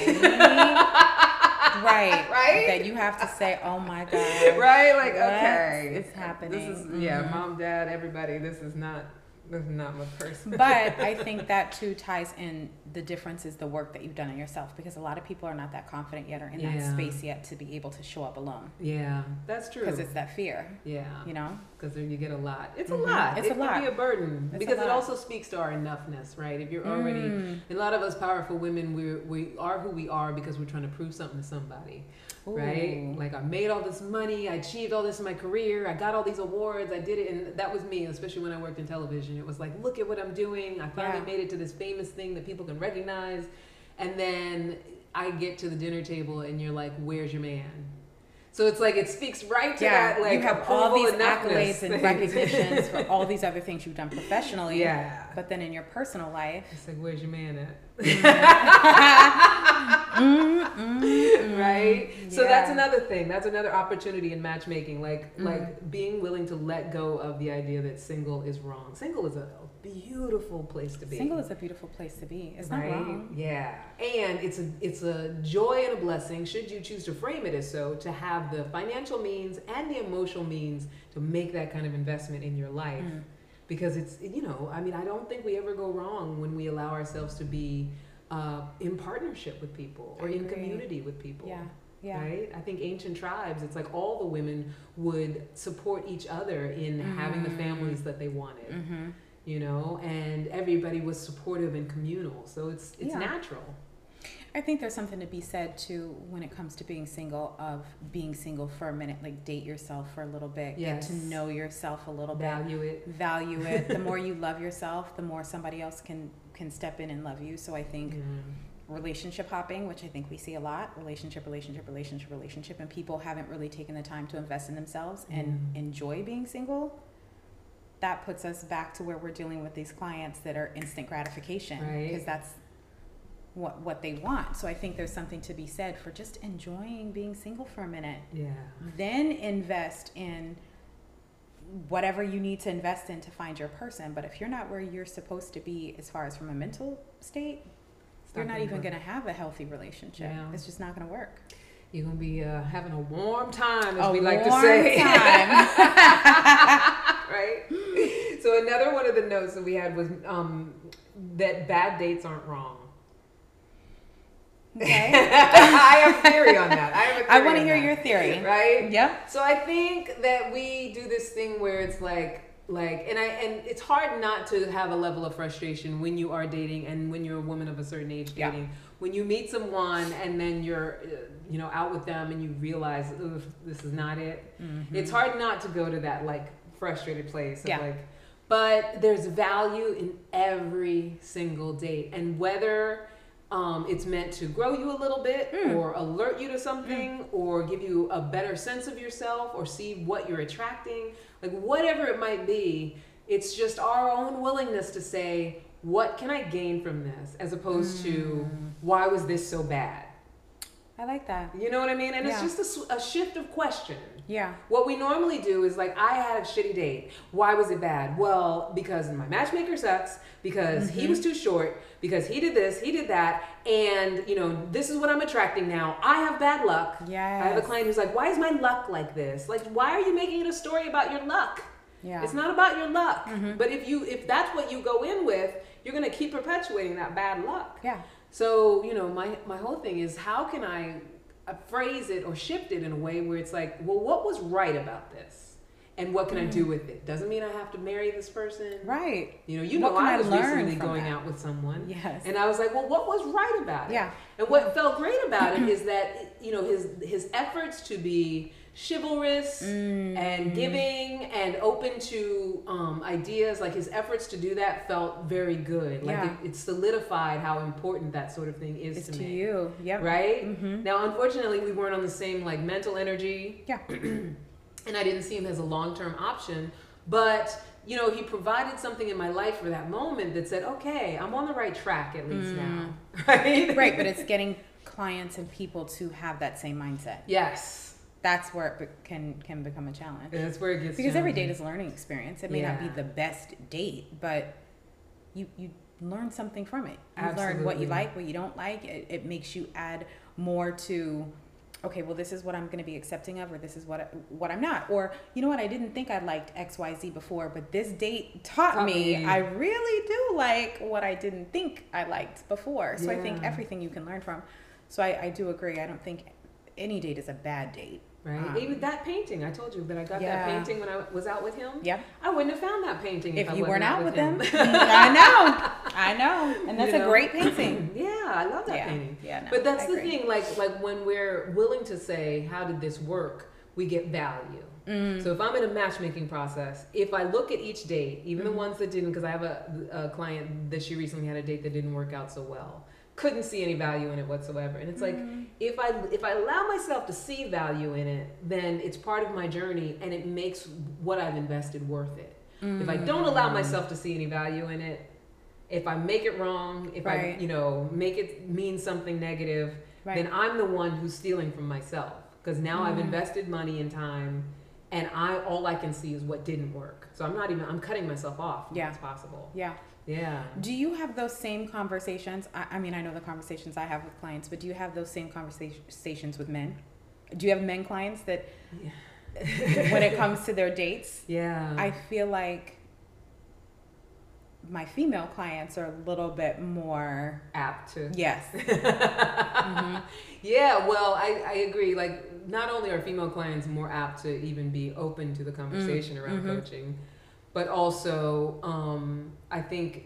right. Right? That you have to say, oh my God. right? Like, What okay, it's happening? This is yeah, Mhm. mom, dad, everybody. This is not not my person. But I think that too ties in the difference is the work that you've done on yourself because a lot of people are not that confident yet or in that space yet to be able to show up alone yeah, that's true. because it's that fear, yeah, you know? because then you get a lot. It's Mhm. a lot. It's it a can lot. be a burden It's a because it also speaks to our enoughness, right? If you're already Mm. a lot of us powerful women, we we are who we are because we're trying to prove something to somebody. Right? Like I made all this money, I achieved all this in my career, I got all these awards, I did it, and that was me, especially when I worked in television. It was like, look at what I'm doing. I finally Yeah. made it to this famous thing that people can recognize, and then I get to the dinner table, and you're like, where's your man? So it's like it speaks right to yeah, that, like you have all these accolades and recognitions for all these other things you've done professionally. yeah. But then in your personal life, It's like, where's your man at? mm, mm, mm. right so that's another thing that's another opportunity in matchmaking like Mhm. like being willing to let go of the idea that single is wrong single is a beautiful place to be Single is a beautiful place to be. It's right not wrong. yeah and it's a it's a joy and a blessing should you choose to frame it as so to have the financial means and the emotional means to make that kind of investment in your life Mm. because it's you know i mean i don't think we ever go wrong when we allow ourselves to be uh, in partnership with people or in community with people Yeah. Yeah. right i think ancient tribes it's like all the women would support each other in having the Mm. families that they wanted Mm-hmm. you know and everybody was supportive and communal so it's it's Yeah. natural I think there's something to be said too when it comes to being single of being single for a minute, like date yourself for a little bit, get to know yourself a little bit, value it value it. the more you love yourself, the more somebody else can can step in and love you. So I think Yeah. relationship hopping, which I think we see a lot, relationship, relationship, relationship, relationship, and people haven't really taken the time to invest in themselves and Mm. enjoy being single. That puts us back to where we're dealing with these clients that are instant gratification Right. because that's what what they want. So I think there's something to be said for just enjoying being single for a minute. yeah Then invest in whatever you need to invest in to find your person. But if you're not where you're supposed to be as far as from a mental state, It's you're not gonna even work. going to have a healthy relationship. Yeah. It's just not going to work. you're gonna be uh, having a warm time as A we like to say right? So another one of the notes that we had was um, that bad dates aren't wrong. Okay. I have a theory on that. I have I want to hear that. your theory. right? Yep. So I think that we do this thing where it's like like and I and it's hard not to have a level of frustration when you are dating and when you're a woman of a certain age Yeah. dating. When you meet someone and then you're uh, you know out with them and you realize this is not it. It's hard not to go to that like frustrated place of Yeah. like but there's value in every single date and whether um, it's meant to grow you a little bit hmm. or alert you to something hmm. or give you a better sense of yourself or see what you're attracting. Like whatever it might be it's just our own willingness to say what can i gain from this? as opposed to hmm. why was this so bad? I like that. you know what i mean? And Yeah. it's just a shift of question Yeah. what we normally do is like, I had a shitty date. Why was it bad? Well, because my matchmaker sucks, because he Mm-hmm. was too short, because he did this, he did that, and you know, this is what I'm attracting now. I have bad luck. Yeah. I have a client who's like, Why is my luck like this? Like, why are you making it a story about your luck? Yeah. Mm-hmm. It's not about your luck. But if you if that's what you go in with, you're gonna keep perpetuating that bad luck. Yeah. So, you know, my, my whole thing is how can I phrase it or shift it in a way where it's like, well, what was right about this? And what can I do mm. with it? Doesn't mean I have to marry this person. Right. You know, you What know, I I was learn recently going that? out with someone. Yes. And I was like, well, what was right about it? Yeah. And what felt great about it is that, you know, his his efforts to be chivalrous Mm. and giving and open to um, ideas, like his efforts to do that felt very good. Like Yeah. it, it solidified how important that sort of thing is It's to, to me. you. Yeah. Right? Mhm. Now, unfortunately, we weren't on the same like mental energy Yeah. and I didn't see him as a long term option. But you know, he provided something in my life for that moment that said, "Okay, I'm on the right track at least now." Right? Right. But it's getting clients and people to have that same mindset. yes, That's where it be- can can become a challenge. that's where it gets Because every date is a learning experience. It may not be the best date, but you you learn something from it. You learn what you like, what you don't like. It, it makes you add more to. Okay, well, this is what I'm going to be accepting of, or this is what I, what I'm not, or you know what? I didn't think I liked X Y Z before, but this date taught, Taught me, me. I really do like what I didn't think I liked before. So I think everything you can learn from. So I, I do agree. I don't think any date is a bad date. Right. Um, Even that painting, I told you that I got Yeah. that painting when I was out with him. Yeah. I wouldn't have found that painting if, If you weren't out with him. them, I know, I know, and that's You a know? great painting. yeah, I love that Yeah. painting. Yeah, no, but that's I the agree. thing. Like, like when we're willing to say, "How did this work?" We get value. Mm. So if I'm in a matchmaking process, if I look at each date, even Mm-hmm. the ones that didn't, because I have a, a client that she recently had a date that didn't work out so well, couldn't see any value in it whatsoever. And it's Mm-hmm. like if I if I allow myself to see value in it, then it's part of my journey, and it makes what I've invested worth it. If I don't Mm. allow myself to see any value in it, if I make it wrong, if I you know make it mean something negative, Right. then I'm the one who's stealing from myself because now I've Mm. invested money and time, and I all I can see is what didn't work. So I'm not even I'm cutting myself off. Yeah. it's possible. Yeah. Yeah. Do you have those same conversations? I, I mean, I know the conversations I have with clients, but do you have those same conversations with men? Do you have men clients that, when it comes to their dates, Yeah. I feel like my female clients are a little bit more apt to. yes. Yeah, well, I, I agree. Like, not only are female clients more apt to even be open to the conversation around mhm. coaching, but also, um, I think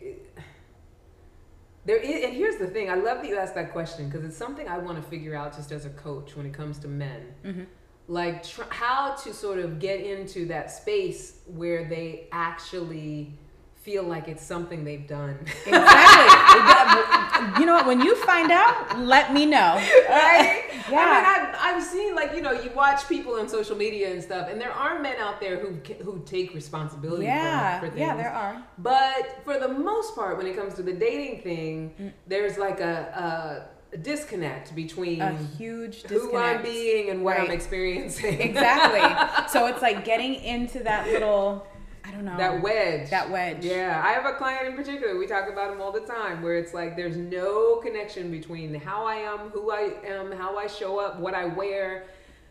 there is, and here's the thing I love that you asked that question because it's something I want to figure out just as a coach when it comes to men. Mhm. Like, tr- how to sort of get into that space where they actually feel like it's something they've done. Exactly. you know what? When you find out, let me know. right? Yeah. I mean, I've, I've seen like you know you watch people on social media and stuff, and there are men out there who who take responsibility. Yeah. for, for Yeah, things. there are. But for the most part, when it comes to the dating thing, Mm. there's like a, a, a disconnect between A huge who I'm being and what I'm experiencing. Exactly. so it's like getting into that little, I don't know. that wedge. That wedge. Yeah, I have a client in particular. We talk about him all the time, where it's like there's no connection between how I am, who I am, how I show up, what I wear,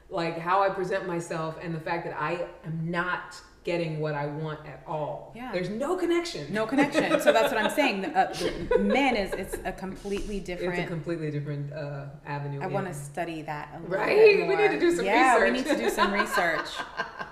like how I present myself, and the fact that I am not getting what I want at all. Yeah. There's no connection. No connection. so that's what I'm saying. The, uh, the men is it's a completely different. It's a completely different uh, avenue. I want to study that a little Right? bit We need to do some yeah, we need to do some research.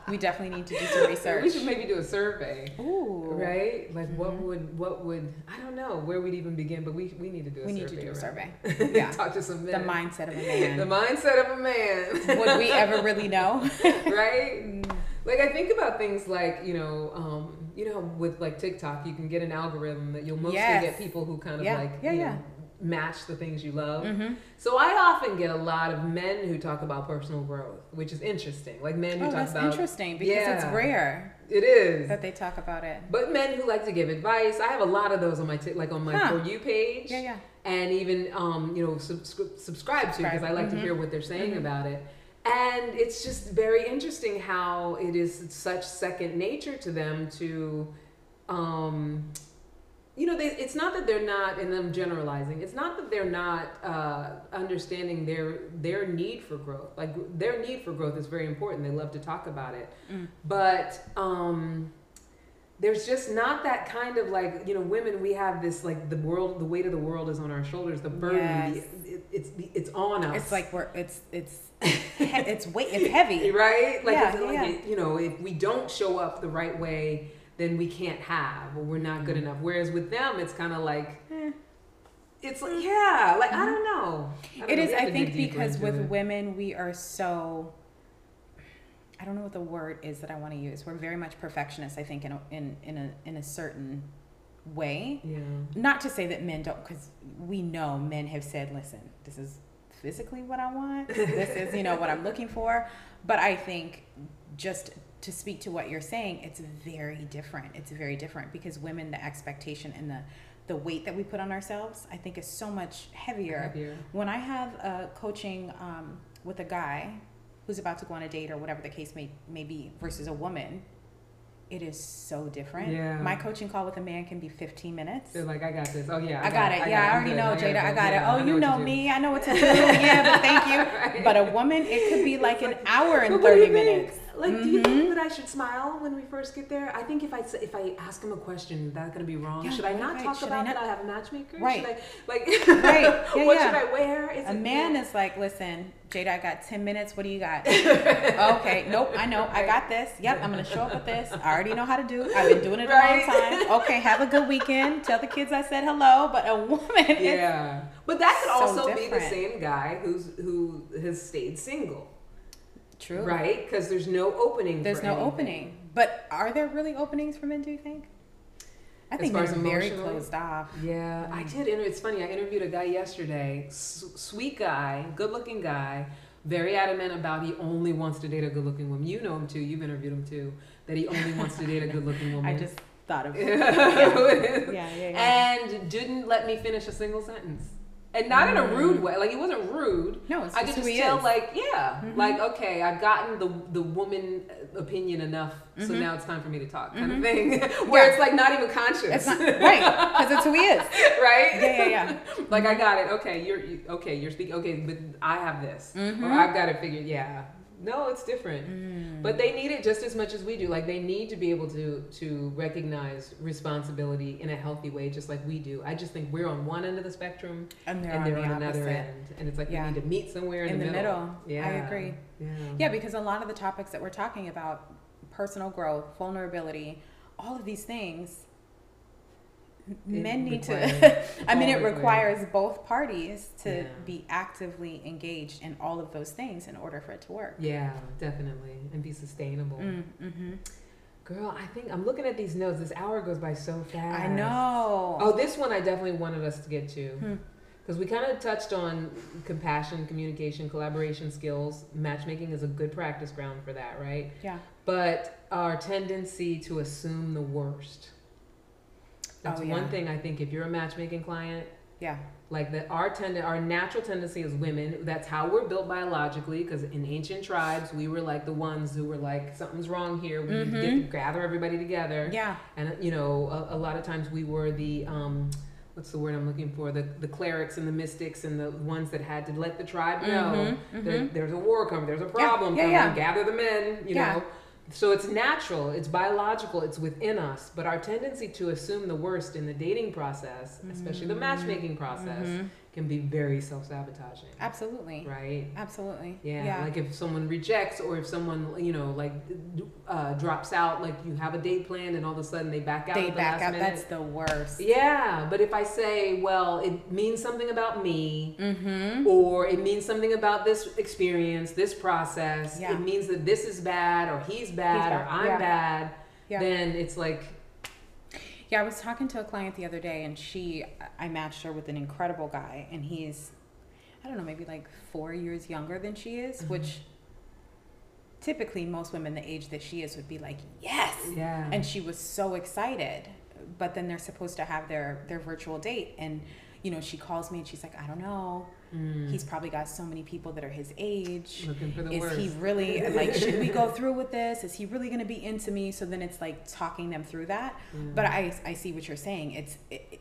we definitely need to do some research. We should maybe do a survey. Ooh. Right? Like what Mhm. would what would I don't know where we'd even begin, but we we need to do a We survey. need to do a survey. Yeah. Talk to some men. The mindset of a man. The mindset of a man. Would we ever really know? right? Like I think about things like you know, um, you know, with like TikTok, you can get an algorithm that you'll mostly Yes. get people who kind of Yeah, like yeah, you yeah. know match the things you love. mm-hmm. So I often get a lot of men who talk about personal growth, which is interesting. Like men who Oh, talk that's about interesting because it's rare it is. that they talk about it. But men who like to give advice, I have a lot of those on my t- like on my Huh. for you page, Yeah, yeah. and even um, you know subscri- subscribe to because I like to Mhm. hear what they're saying Mhm. about it. And it's just very interesting how it is such second nature to them to, um, you know, they, it's not that they're not, and I'm generalizing. It's not that they're not uh, understanding their their need for growth. Like their need for growth is very important. They love to talk about it, Mm. but um, there's just not that kind of like you know women. We have this like the world, the weight of the world is on our shoulders. The burden, Yes. the, it, it's it's on us. It's like we're it's it's it's weight it's heavy. right? Like, Yeah, like yeah. it- you know, if we don't show up the right way, then we can't have, or we're not good mm-hmm. enough. Whereas with them, it's kind of like, Eh. it's mm-hmm. like, yeah, like I mm-hmm. don't know. I don't It know. is, I think, because with it. women, we are so. I don't know what the word is that I want to use. We're very much perfectionists. I think in a, in in a in a certain way. yeah, Not to say that men don't, because we know men have said, "Listen, this is physically what I want. this is you know what I'm looking for." But I think just to speak to what you're saying, it's very different. It's very different because women, the expectation and the the weight that we put on ourselves, I think, is so much heavier heavier. when I have a coaching um, with a guy who's about to go on a date or whatever the case may, may be versus a woman, it is so different. Yeah. My coaching call with a man can be 15 minutes. They're like, I got this. Oh yeah, I got it. Yeah, I I'm already good. know, I got Jada. I got it. Oh, I you know me. I know what to do. Yeah, but thank you. Right. But a woman, it could be like an hour and But what do 30 minutes. Like, do you think Mhm. that I should smile when we first get there? I think if I if I ask him a question, that's gonna be wrong. Yeah, should I not right. talk Should I about not- that I have a matchmaker? Right. Should I, like, Right. Yeah, what yeah. should I wear? Is A man is like, listen, Jada, I got 10 minutes. What do you got? okay. Nope. I know. I got this. Yep. I'm going to show up with this. I already know how to do it. I've been doing it a Right. long time. Okay. Have a good weekend. Tell the kids I said hello. But a woman, Yeah, but that could so also be the same guy who's who has stayed single, true. right? Because there's no opening. There's no anything. opening. But are there really openings for men, do you think? I As think far they're very closed off. Yeah, I mm. did. Inter- it's funny. I interviewed a guy yesterday, s- sweet guy, good-looking guy, very adamant about he only wants to date a good-looking woman. You know him too. You've interviewed him too. That he only wants to date a good-looking woman. I just thought of yeah. Yeah, yeah, yeah. And didn't let me finish a single sentence. And not in a rude way. Like it wasn't rude. No, it's I just could just he tell, is. like, yeah, Mhm. like okay, I've gotten the the woman opinion enough, so Mhm. now it's time for me to talk, kind Mhm. of thing. Where Yeah. it's like not even conscious, It's not right because it's who he is. right? Yeah, yeah, yeah. like I got it. Okay, you're you, okay. You're speaking. Okay, but I have this, or I've got it figured. Yeah, no, it's different. Mm. But they need it just as much as we do. Like they need to be able to to recognize responsibility in a healthy way, just like we do. I just think we're on one end of the spectrum and they're and on they're the on another end, and it's like Yeah. we need to meet somewhere in, in the middle. Yeah, I agree. Yeah, Yeah, because a lot of the topics that we're talking about, personal growth, vulnerability, all of these things, men need to. I mean, it requires both parties to Yeah. be actively engaged in all of those things in order for it to work. Yeah, definitely, and be sustainable. Mm, hmm Girl, I think I'm looking at these notes. This hour goes by so fast. I know. Oh, this one I definitely wanted us to get to. Hmm. Because we kind of touched on compassion, communication, collaboration skills. Matchmaking is a good practice ground for that, right? Yeah. But our tendency to assume the worst. That's Oh, one yeah. thing I think if you're a matchmaking client, Yeah. like that our tend our natural tendency as women that's how we're built biologically because in ancient tribes we were like the ones who were like something's wrong here we need to get gather everybody together Yeah. and you know a, a lot of times we were the um what's the word i'm looking for the the clerics and the mystics and the ones that had to let the tribe know Mhm, There, mhm. there's a war coming there's a problem yeah, coming yeah. gather the men you Yeah. know so it's natural, it's biological, it's within us. But our tendency to assume the worst in the dating process, especially the matchmaking process, Mhm. Can be very self-sabotaging. Absolutely. Right? Absolutely. Yeah, like if someone rejects or if someone, you know, like uh, drops out, like you have a date planned and all of a sudden they back out. they at the back last up. minute. That's the worst. Yeah, but if I say, well, it means something about me, Mm-hmm. or it means something about this experience, this process, Yeah. it means that this is bad, or he's bad, or bad, I'm yeah. bad, Yeah. then it's like, Yeah, I was talking to a client the other day, and she, I matched her with an incredible guy, and he's, I don't know, maybe like four years younger than she is, Mm-hmm. which typically most women the age that she is would be like, yes. yeah. And she was so excited, but then they're supposed to have their their virtual date, and you know, she calls me and she's like, I don't know. Mm. He's probably got so many people that are his age. looking for the Is worst. he really like? Should we go through with this? Is he really going to be into me? So then it's like talking them through that. Yeah. But I I see what you're saying. It's it, it-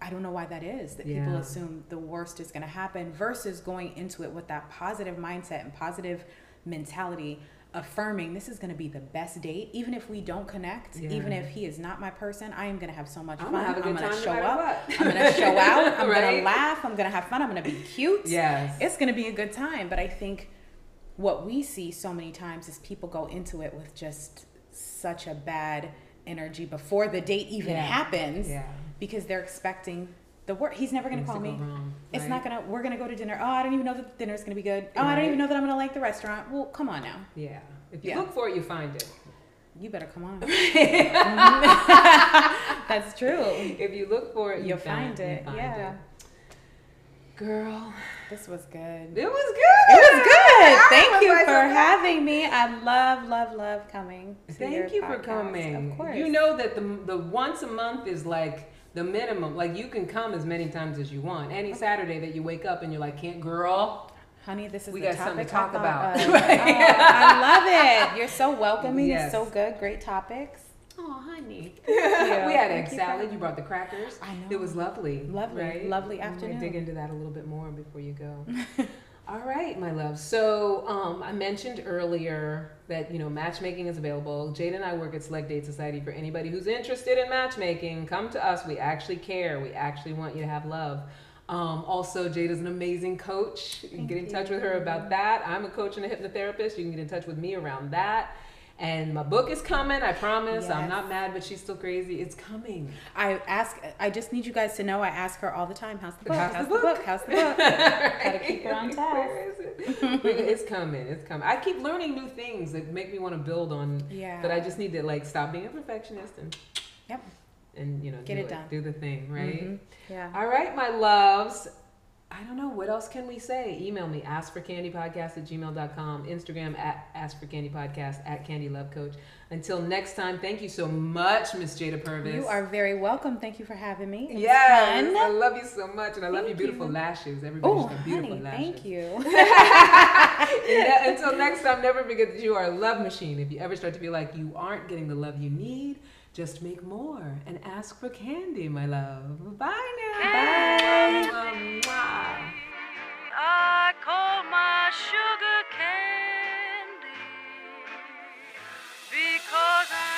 I don't know why that is that people assume the worst is going to happen versus going into it with that positive mindset and positive mentality affirming this is going to be the best date even if we don't connect even if he is not my person i am going to have so much I'm fun. gonna have a good i'm going to show up. i'm going to show out. I'm going to laugh. I'm going to have fun. I'm going to be cute. Yes. it's going to be a good time. But i think what we see so many times is people go into it with just such a bad energy before the date even Yeah. happens yeah. because they're expecting the work he's never going to call me. wrong, it's not gonna we're gonna go to dinner. Oh i don't even know that the dinner's gonna be good. Oh i don't even know that i'm gonna like the restaurant. Well come on now. Yeah. If you Yeah. look for it, you find it. you better come on. That's true. If you look for it, you You'll find you it, yeah. it. Girl, this was good. It was good. it was good. I thank you for having me. I love love love coming to Thank you for coming. of course You know that the the once a month is like the minimum. Like you can come as many times as you want. Any Saturday that you wake up and you're like, "Can't, girl." honey this is We the got something to talk I about. of. Oh, i love it you're so welcoming Yes. so good great topics Oh, honey. you. we had Thank egg you salad. having You brought the crackers. I know. It was lovely. Lovely, right? lovely We might afternoon. dig into that a little bit more before you go. All right, my love. So um, I mentioned earlier that you know matchmaking is available. Jade and I work at Select Date Society. For anybody who's interested in matchmaking, come to us. We actually care. We actually want you to have love. Um, also, Jade is an amazing coach. You can Thank get in touch with her about that. I'm a coach and a hypnotherapist. You can get in touch with me around that. And my book is coming. I promise. I'm not mad, but she's still crazy. It's coming. I ask. I just need you guys to know. I ask her all the time. How's the book? How's the How's, the, book?" book? How's the book? Gotta keep her on task. Where is it? it's coming. It's coming. I keep learning new things that make me want to build on. Yeah. But I just need to like stop being a perfectionist and Yep. and you know Get do it done. do the thing right. Mhm. Yeah. All right, my loves. I don't know what else can we say. Email me askforcandypodcast at gmail.com, Instagram at askforcandypodcast at Candy Love Coach. Until next time, thank you so much, Miss Jada Purvis. You are very welcome. Thank you for having me. It Yes, I love you so much, and I love your beautiful you. lashes. Everybody's Oh, got beautiful honey, lashes. thank you. That- until next time, never forget that you are a love machine. If you ever start to feel like you aren't getting the love you need, just make more and ask for candy, my love. Bye now. Hey. Bye. Bye. I call my sugar candy because I